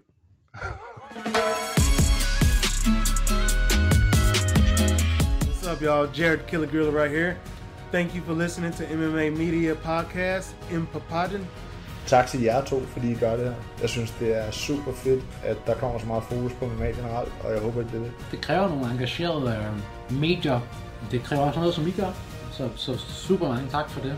What's up, y'all? Jared Killer Gorilla right here. Thank you for listening to MMA Media Podcast in Papadon. Tak til jer to, fordi I gør det her. Jeg synes, det er super fedt, at der kommer så meget fokus på MMA generelt, og jeg håber, at det er det. Det kræver nogle engagerede øh, medier. Det kræver også noget, som I gør. Så, så super mange tak for det.